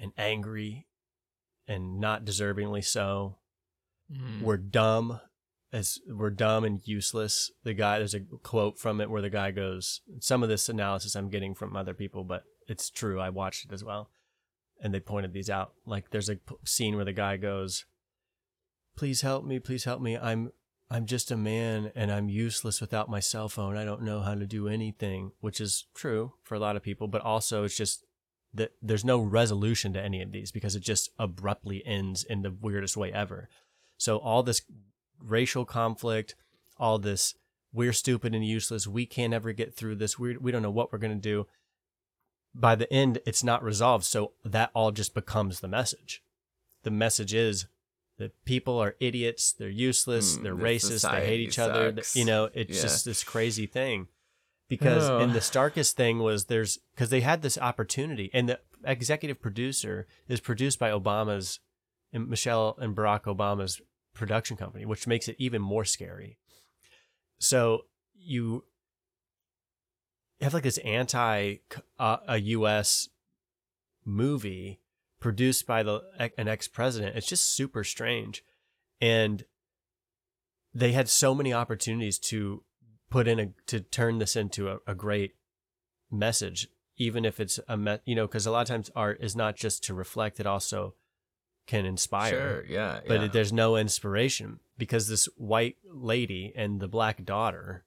and angry and not deservingly so Mm. we're dumb as we're dumb and useless the guy there's a quote from it where the guy goes some of this analysis i'm getting from other people but it's true i watched it as well. And they pointed these out. Like there's a p- scene where the guy goes please help me please help me. I'm i'm just a man and i'm useless without my cell phone. I don't know how to do anything which is true for a lot of people but also it's just that there's no resolution to any of these because it just abruptly ends in the weirdest way ever. So all this racial conflict, all this we're stupid and useless, we can't ever get through this. We we don't know what we're going to do. By the end it's not resolved, so that all just becomes the message. The message is that people are idiots, they're useless, Mm, they're racist, they hate each other. You know, it's Yeah. just this crazy thing. Because Oh. and the starkest thing was there's because they had this opportunity, and the executive producer is produced by Obama's and Michelle and Barack Obama's production company, which makes it even more scary. So you have like this anti uh, a U.S. movie produced by the an ex president. It's just super strange, and they had so many opportunities to put in a to turn this into a, a great message even if it's a you know because a lot of times art is not just to reflect it also can inspire Sure, yeah. but yeah. it, there's no inspiration because this white lady and the black daughter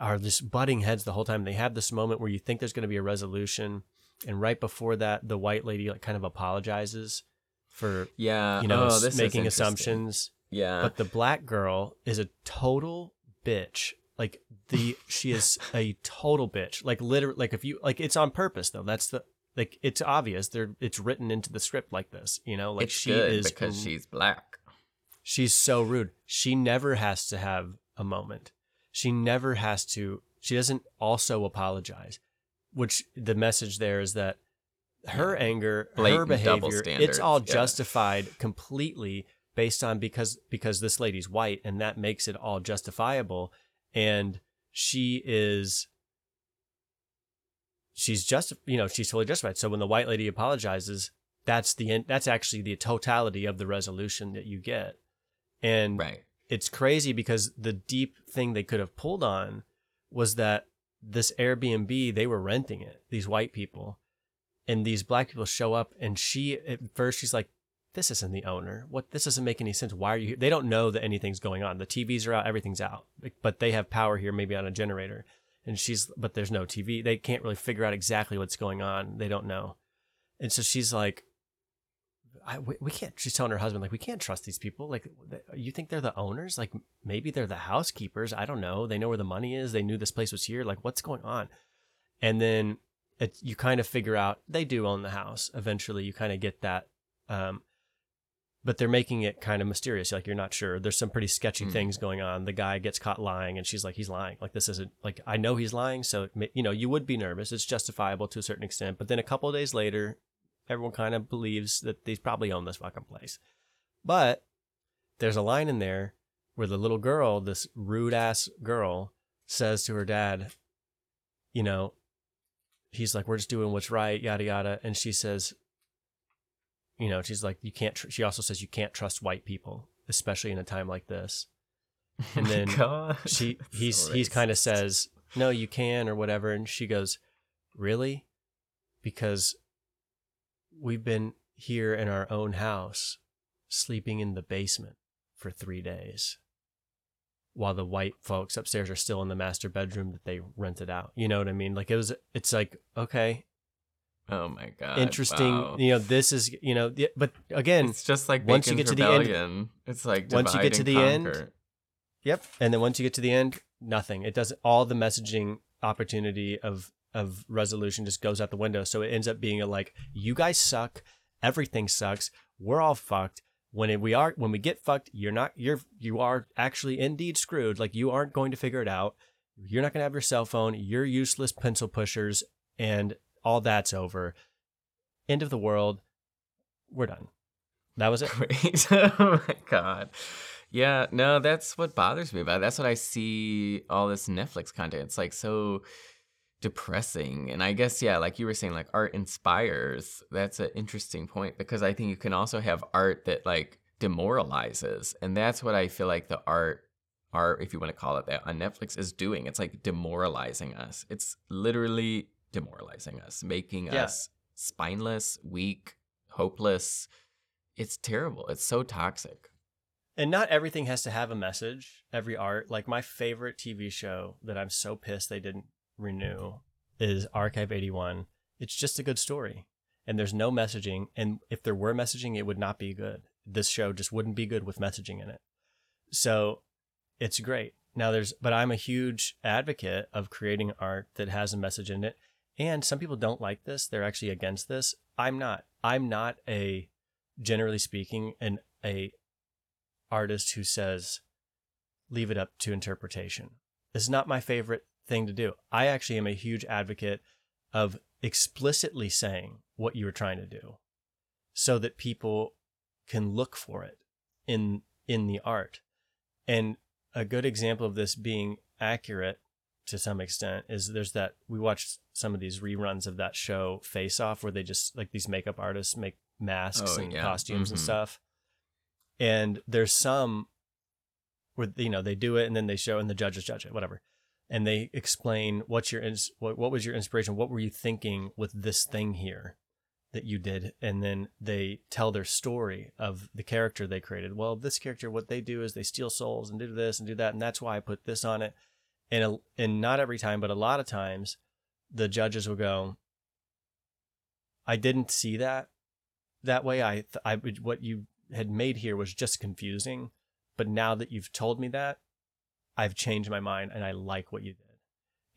are just butting heads the whole time. They have this moment where you think there's going to be a resolution, and right before that, the white lady like kind of apologizes for yeah, you know oh, s- this is making assumptions. Yeah, But the black girl is a total bitch. Like the she is a total bitch. Like literally, like if you like it's on purpose though. That's the like it's obvious. They're it's written into the script like this. You know, like it's she is because she's black. She's so rude. She never has to have a moment. She never has to. She doesn't also apologize, which the message there is that her anger, her Blatant double behavior, it's all yeah. justified completely based on because because this lady's white and that makes it all justifiable and she is she's just you know she's totally justified so when the white lady apologizes that's the end that's actually the totality of the resolution that you get and Right. it's crazy because the deep thing they could have pulled on was that this Airbnb, they were renting it, these white people. And these black people show up and she at first she's like, This isn't the owner. What this doesn't make any sense. Why are you here? They don't know that anything's going on. The TVs are out, everything's out. But they have power here, maybe on a generator. And she's but there's no TV. They can't really figure out exactly what's going on. They don't know. And so she's like, I, we, we can't. She's telling her husband like we can't trust these people. Like you think they're the owners? Like maybe they're the housekeepers. I don't know. They know where the money is. They knew this place was here. Like what's going on? And then it, you kind of figure out they do own the house. Eventually, you kind of get that. Um, but they're making it kind of mysterious. Like you're not sure. There's some pretty sketchy Hmm. things going on. The guy gets caught lying, and she's like, "He's lying. Like this isn't like I know he's lying." So you know you would be nervous. It's justifiable to a certain extent. But then a couple of days later, everyone kind of believes that they probably own this fucking place. But there's a line in there where the little girl, this rude ass girl, says to her dad, you know, he's like, we're just doing what's right, yada, yada. And she says, you know, she's like, you can't, tr-. she also says, you can't trust white people, especially in a time like this. And Oh then God. She, he's, so he's kind of says, no, you can, or whatever. And she goes, really? Because we've been here in our own house, sleeping in the basement for three days while the white folks upstairs are still in the master bedroom that they rented out. You know what I mean? Like it was, it's like, okay, Oh my God. interesting. wow. You know, this is, you know, but again, It's just like once you get to the end- it's like once you get to the and end. Yep. And then once you get to the end, nothing. It doesn't. All the messaging opportunity of of resolution just goes out the window. So it ends up being a like, you guys suck. Everything sucks. We're all fucked. When it, we are, when we get fucked, you're not. You're you are actually indeed screwed. Like you aren't going to figure it out. You're not going to have your cell phone. You're useless pencil pushers, and all that's over. End of the world. We're done. That was it. Great. oh my god. Yeah, no, that's what bothers me about it. That's what I see all this Netflix content. It's like so depressing. And I guess, yeah, like you were saying, like art inspires. That's an interesting point because I think you can also have art that like demoralizes. And that's what I feel like the art art, if you want to call it that, on Netflix is doing. It's like demoralizing us. It's literally demoralizing us, making Yeah. us spineless, weak, hopeless. It's terrible. It's so toxic. And not everything has to have a message. Every art, like my favorite TV show that I'm so pissed they didn't renew is Archive 81. It's just a good story. And there's no messaging. And if there were messaging, it would not be good. This show just wouldn't be good with messaging in it. So it's great. Now there's, but I'm a huge advocate of creating art that has a message in it. And some people don't like this. They're actually against this. I'm not. I'm not a, generally speaking, an, a artist who says, leave it up to interpretation. This is not my favorite thing to do. I actually am a huge advocate of explicitly saying what you were trying to do so that people can look for it in in the art. And a good example of this being accurate to some extent is there's that we watched some of these reruns of that show Face Off where they just like these makeup artists make masks Oh, and yeah. costumes and Mhm. stuff. And there's some where you know they do it and then they show and the judges judge it, whatever. and they explain what's your ins- what, what was your inspiration what were you thinking with this thing here that you did and then they tell their story of the character they created well this character what they do is they steal souls and do this and do that and that's why i put this on it and a, and not every time but a lot of times the judges will go i didn't see that that way i th- i what you had made here was just confusing but now that you've told me that i've changed my mind and i like what you did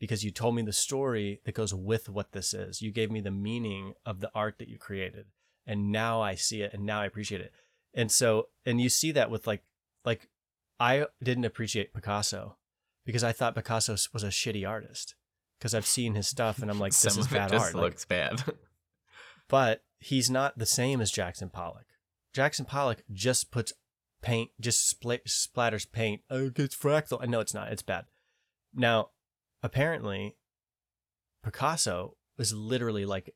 because you told me the story that goes with what this is. You gave me the meaning of the art that you created. And now I see it and now I appreciate it. And so and you see that with like like I didn't appreciate Picasso because I thought Picasso was a shitty artist. Because I've seen his stuff and I'm like, this Some is of it bad just art. Like, looks bad. but he's not the same as Jackson Pollock. Jackson Pollock just puts paint, just spl- splatters paint. Oh, it's fractal. No, it's not. It's bad. Now, apparently, Picasso was literally like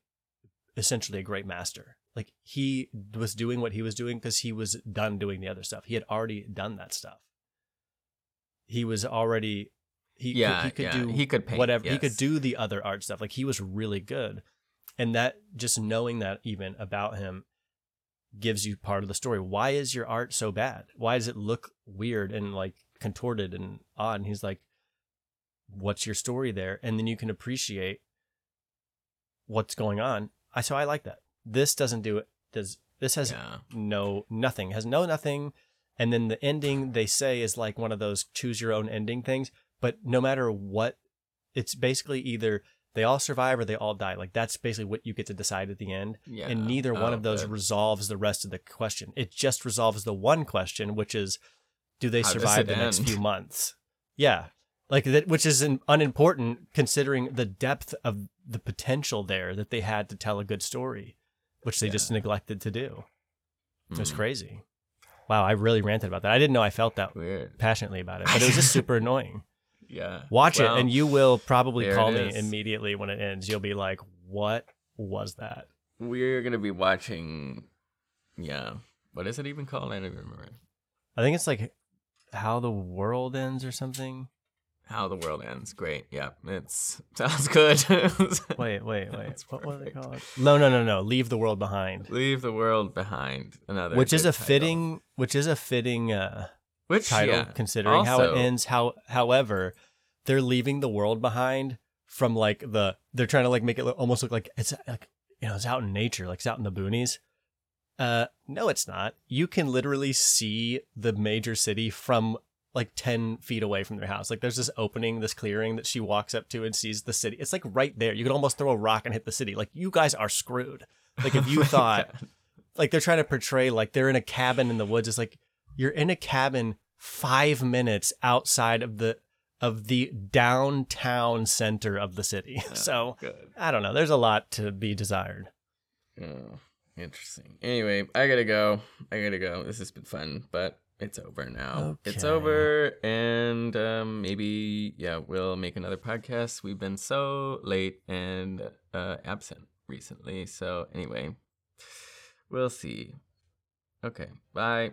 essentially a great master. Like he was doing what he was doing because he was done doing the other stuff. He had already done that stuff. He was already he Yeah, could, he could yeah. do He could paint, whatever he could do the other art stuff. Like he was really good, and that just knowing that even about him gives you part of the story. Why is your art so bad? Why does it look weird and like contorted and odd? And he's like, what's your story there? And then you can appreciate what's going on. I so I like that. This doesn't do it. Does this has yeah. no nothing has no nothing and then the ending they say is like one of those choose your own ending things. But no matter what it's basically either they all survive or they all die. Like that's basically what you get to decide at the end. Yeah. and neither one Oh, of those good. resolves the rest of the question. It just resolves the one question which is do they How survive the next few months? Yeah. Like that which is an, unimportant considering the depth of the potential there that they had to tell a good story which they just neglected to do. It was Mm. crazy. Wow, I really ranted about that. I didn't know I felt that Weird. passionately about it, but it was just super annoying. Yeah. Watch Well, it, and you will probably call me is. immediately when it ends. You'll be like, "What was that?" We're gonna be watching. Yeah. What is it even called? I don't even remember. I think it's like how the world ends or something. How the world ends. Great. Yeah. It's sounds good. Wait, wait, wait. What was it called? No, no, no, no. Leave the world behind. Leave the world behind. Another. Which is a title. fitting, which is a fitting uh, which title yeah, considering how it ends. How, however, they're leaving the world behind from like the they're trying to like make it look, almost look like it's like you know it's out in nature, like it's out in the boonies. Uh, no, it's not. You can literally see the major city from like 10 feet away from their house. Like there's this opening, this clearing that she walks up to and sees the city. It's like right there. You could almost throw a rock and hit the city. Like you guys are screwed. Like if you thought like they're trying to portray like they're in a cabin in the woods. It's like you're in a cabin five minutes outside of the of the downtown center of the city. So good. I don't know. There's a lot to be desired. Oh, interesting. Anyway, I gotta go. I gotta go. This has been fun, but it's over now. It's over, and um, maybe yeah, we'll make another podcast. We've been so late and uh, absent recently, so anyway, we'll see. Okay, bye.